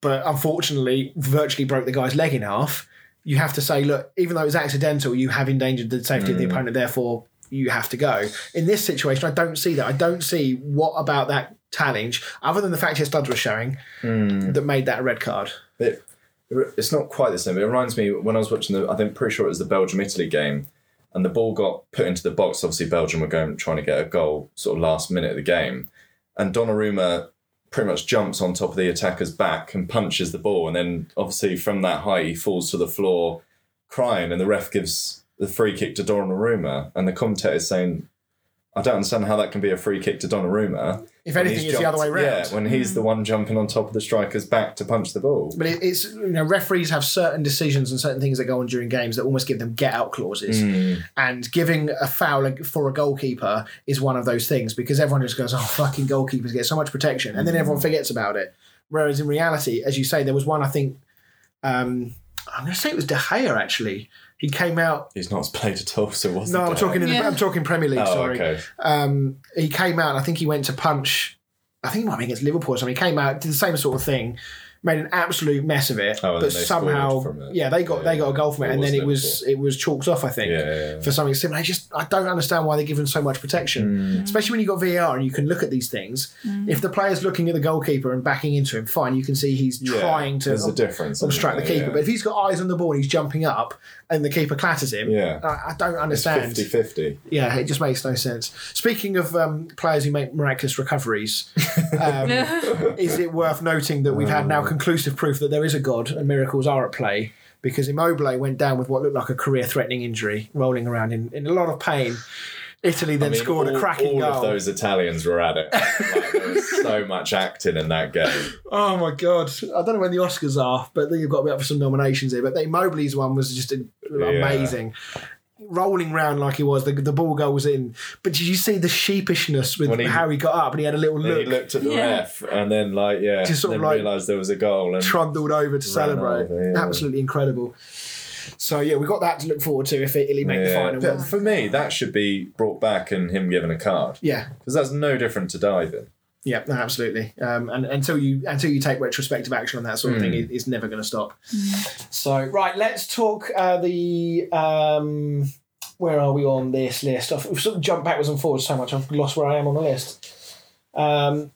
but unfortunately virtually broke the guy's leg in half. You have to say, look, even though it was accidental, you have endangered the safety of the mm. opponent. Therefore, you have to go. In this situation, I don't see that. I don't see what about that challenge, other than the fact his studs were showing, mm. that made that a red card. It, it's not quite the same. It reminds me when I was watching the. I think pretty sure it was the Belgium Italy game, and the ball got put into the box. Obviously, Belgium were going trying to get a goal sort of last minute of the game, and Donnarumma pretty much jumps on top of the attacker's back and punches the ball, and then obviously from that height he falls to the floor, crying, and the ref gives the free kick to Donnarumma, and the commentator is saying. I don't understand how that can be a free kick to Donnarumma. If anything, it's the other way jumped- round. Yeah, when he's the mm. one jumping on top of the striker's back to punch the ball. But it, it's you know referees have certain decisions and certain things that go on during games that almost give them get out clauses, mm. and giving a foul for a goalkeeper is one of those things because everyone just goes, "Oh, fucking goalkeepers get so much protection," and then mm. everyone forgets about it. Whereas in reality, as you say, there was one I think um, I'm going to say it was De Gea actually. He came out. He's not played at all, so what's No, I'm talking. In the, Yeah. I'm talking Premier League. Oh, sorry. okay. Um, he came out. and I think he went to punch. I think it might be against Liverpool or something. He came out, did the same sort of thing, made an absolute mess of it. Oh, and but then they somehow, from it. yeah, they got they got a goal from it, Or and then it was Liverpool. it was chalked off. I think Yeah, yeah, yeah. for something similar. I just I don't understand why they're given so much protection, Hmm. especially when you have got VAR and you can look at these things. If the player's looking at the goalkeeper and backing into him, fine, you can see he's Yeah, trying to There's a difference. isn't obstruct the keeper. Yeah. But if he's got eyes on the ball and he's jumping up and the keeper clatters him, Yeah. I, I don't it's understand. 50 50. Yeah, it just makes no sense. Speaking of um, players who make miraculous recoveries, um, is it worth noting that we've had now conclusive proof that there is a God and miracles are at play? Because Immobile went down with what looked like a career-threatening injury, rolling around in, in a lot of pain. Italy then I mean, scored all, a cracking all goal. of those Italians were at it. like, there was so much acting in that game. Oh my god! I don't know when the Oscars are, but you've got to be up for some nominations here. But the Immobile's one was just amazing. Rolling round like he was, the, the ball goes in. But did you see the sheepishness with he- how he got up and he had a little look? he looked at the Yeah. ref and then, like, yeah, Just sort of like realised there was a goal. And trundled over to celebrate. over, yeah. Absolutely incredible. So yeah, we've got that to look forward to if Italy make the final. but for me, that should be brought back and him given a card Yeah, because that's no different to diving. yeah, no, absolutely. Um, and until you until you take retrospective action on that sort of thing, Hmm. it, it's never going to stop. So right, let's talk uh, the. Um, where are we on this list? I've we've sort of jumped backwards and forwards so much, I've lost where I am on the list. Um,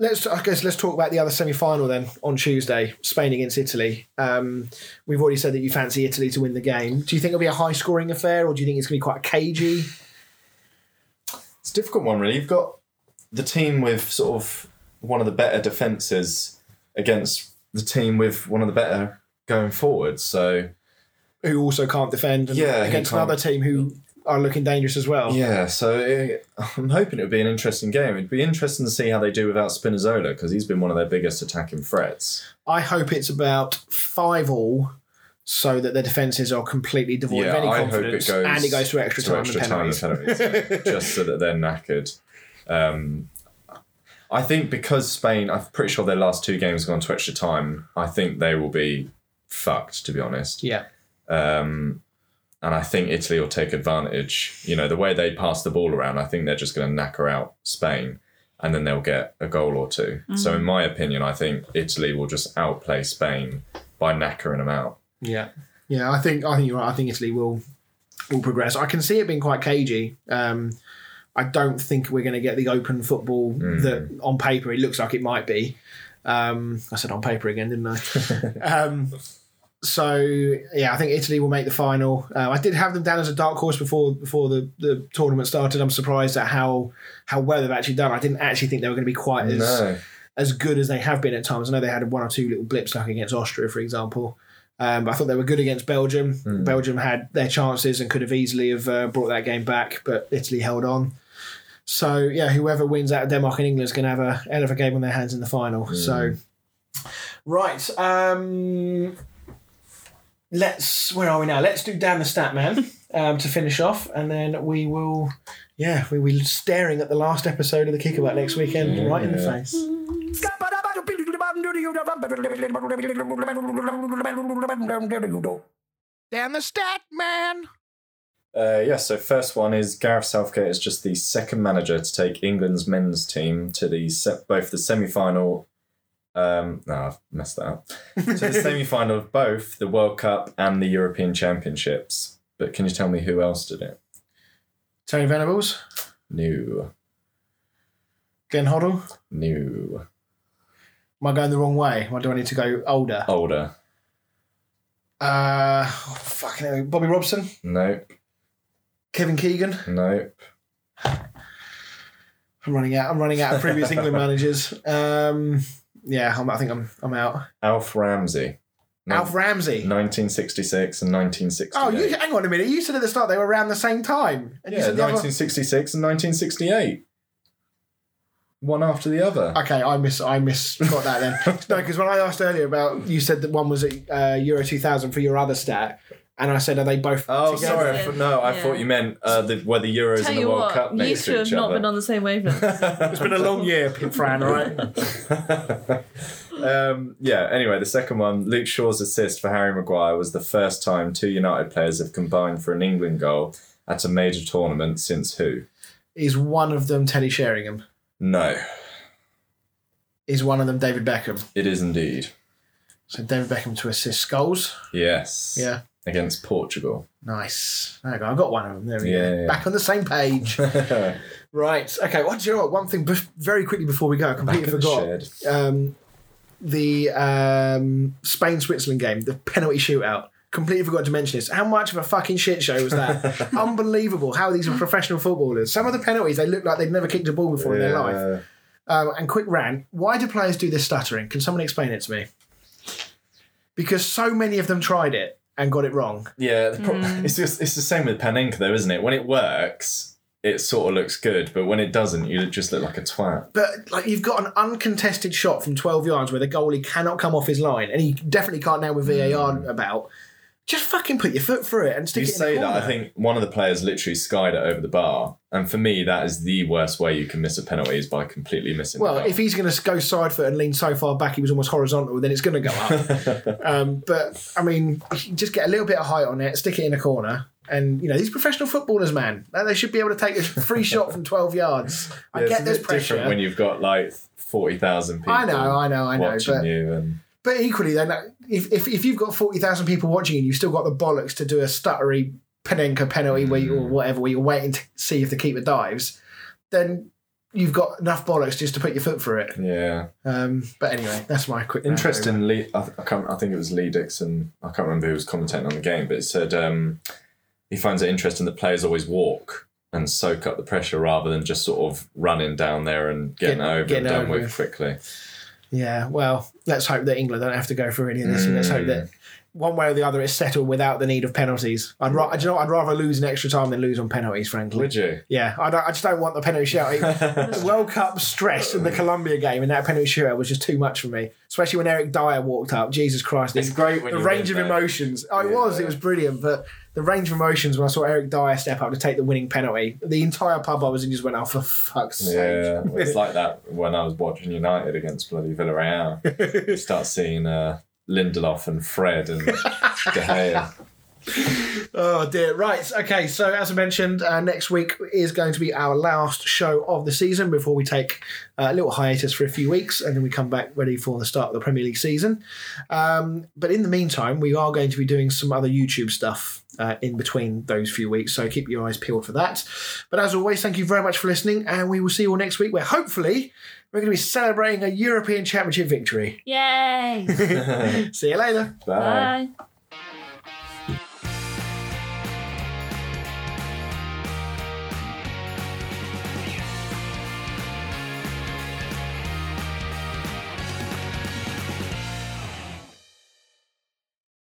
let's I guess let's talk about the other semi final then on Tuesday, Spain against Italy. Um, we've already said that you fancy Italy to win the game. Do you think it'll be a high scoring affair, or do you think it's going to be quite cagey? It's a difficult one, really. You've got the team with sort of one of the better defences against the team with one of the better going forwards. So Who also can't defend, and Yeah, against another team who are looking dangerous as well. yeah, so it, I'm hoping it would be an interesting game. It'd be interesting to see how they do without Spinazzola because he's been one of their biggest attacking threats. I hope it's about five all, so that their defences are completely devoid yeah, of any I hope it confidence, goes and it goes to extra to time extra and time and penalties. penalties, just so that they're knackered. Um, I think because Spain, I'm pretty sure their last two games have gone to extra time. I think they will be fucked, to be honest. yeah, Um, and I think Italy will take advantage. You know, the way they pass the ball around, I think they're just going to knacker out Spain and then they'll get a goal or 2 So, in my opinion, I think Italy will just outplay Spain by knackering them out. yeah, yeah. I think I think you're right. I think Italy will will progress. I can see it being quite cagey. Um, I don't think we're going to get the open football that on paper it looks like it might be. Um, I said on paper again, didn't I? um, so yeah, I think Italy will make the final. Uh, I did have them down as a dark horse before before the, the tournament started. I'm surprised at how how well they've actually done. I didn't actually think they were going to be quite as No. as good as they have been at times. I know they had one or two little blips, like against Austria, for example. Um, but I thought they were good against Belgium. Hmm. Belgium had their chances and could have easily have uh, brought that game back, but Italy held on. So yeah, whoever wins out of Denmark and England is going to have a hell of a game on their hands in the final. Hmm. So right, um, let's where are we now? Let's do Dan the stat man. um, to finish off, and then we will, yeah, we will be staring at the last episode of the Kickabout next weekend, right in the face. Damn the stat man. Uh, yeah, so first one is Gareth Southgate is just the second manager to take England's men's team to the se- both the semi final. Um, no, I've messed that up. to the semi final of both the World Cup and the European Championships. But can you tell me who else did it? Tony Venables, New, Glenn Hoddle. new, Am I going the wrong way? Or do I need to go older? older. Uh, oh, fucking hell. Bobby Robson, Nope, Kevin Keegan. nope. I'm running out. I'm running out of previous England managers. Um, yeah, I'm, I think I'm I'm out. Alf Ramsey. Alf Ramsey. 1966 and 1968. Oh, you hang on a minute. You said at the start they were around the same time, and you yeah, said the other- 1966 and 1968. One after the other. Okay, I miss I miss misgot that then. no, because when I asked earlier about you said that one was at uh, Euro 2000 for your other stat, and I said are they both Oh, together? sorry. I thought- no, I Yeah. thought you meant uh, the, were the Euros Tell and the you World what, Cup you next two to have not other. been on the same wavelength. It's been a long year, Fran. All right. um, yeah, anyway, the second one, Luke Shaw's assist for Harry Maguire was the first time two United players have combined for an England goal at a major tournament since who? Is one of them Teddy Sheringham? No, Is one of them David Beckham? it is indeed. So David Beckham to assist goals. Yes. Yeah. Against Portugal. Nice. There you go. I got one of them. There we Yeah, go. yeah. Back on the same page. right. Okay. What do you know? What? One thing, very quickly before we go, I completely the forgot. shed. um, the um, Spain Switzerland game, the penalty shootout. Completely forgot to mention this. How much of a fucking shit show was that? Unbelievable how these are professional footballers. Some of the penalties, they look like they've never kicked a ball before in their life. Um, and quick rant why do players do this stuttering? Can someone explain it to me? Because so many of them tried it and got it wrong. Yeah, the pro- mm. it's just it's the same with Panenka though, isn't it? When it works, it sort of looks good, but when it doesn't, you just look like a twat. But like you've got an uncontested shot from 12 yards where the goalie cannot come off his line, and he definitely can't now with VAR mm. about. Just fucking put your foot through it and stick You it in say that. I think one of the players literally skied it over the bar, and for me, that is the worst way you can miss a penalty is by completely missing. Well, if he's going to go side foot and lean so far back he was almost horizontal, then it's going to go up. um, but I mean, just get a little bit of height on it, stick it in a corner, and you know these professional footballers, man, they should be able to take a free shot from twelve yards. I Yeah, get there's pressure, different when you've got like forty thousand people. I know, I know, I know, watching but you, and but equally, then if if, if you've got forty thousand people watching and you've still got the bollocks to do a stuttery Panenka penalty where you, or Mm. whatever, where you're waiting to see if the keeper dives, then you've got enough bollocks just to put your foot through it. yeah, Um, but anyway, that's my quick. rant over. interesting. Lee, I, th- I, can't, I think it was Lee Dixon. I can't remember who was commentating on the game, but it said um, he finds it interesting that players always walk and soak up the pressure rather than just sort of running down there and getting Get- over getting and done over with quickly. Yeah, well, let's hope that England don't have to go through any of this. and Let's hope Mm. that one way or the other it's settled without the need of penalties. I'd, ra- you know. I'd rather lose in extra time than lose on penalties, frankly. Would you? Yeah, I, don't, I just don't want the penalty shootout. World Cup stress in the Colombia game and that penalty shootout was just too much for me. Especially when Eric Dier walked up. Jesus Christ. It's the- great the range of though. emotions. Oh, it Yeah. was. It was brilliant. But the range of emotions when I saw Eric Dier step up to take the winning penalty, the entire pub I was in just went, oh, for fuck's sake. Yeah, it's like that when I was watching United against bloody Villarreal. you start seeing uh, Lindelof and Fred and De Gea. Oh dear. Right. Okay. So as I mentioned, uh, next week is going to be our last show of the season before we take a little hiatus for a few weeks, and then we come back ready for the start of the Premier League season. Um, but in the meantime, we are going to be doing some other YouTube stuff. Uh, in between those few weeks, so keep your eyes peeled for that. But as always, thank you very much for listening, and we will see you all next week, where hopefully we're going to be celebrating a European Championship victory. Yay! see you later. Bye. Bye.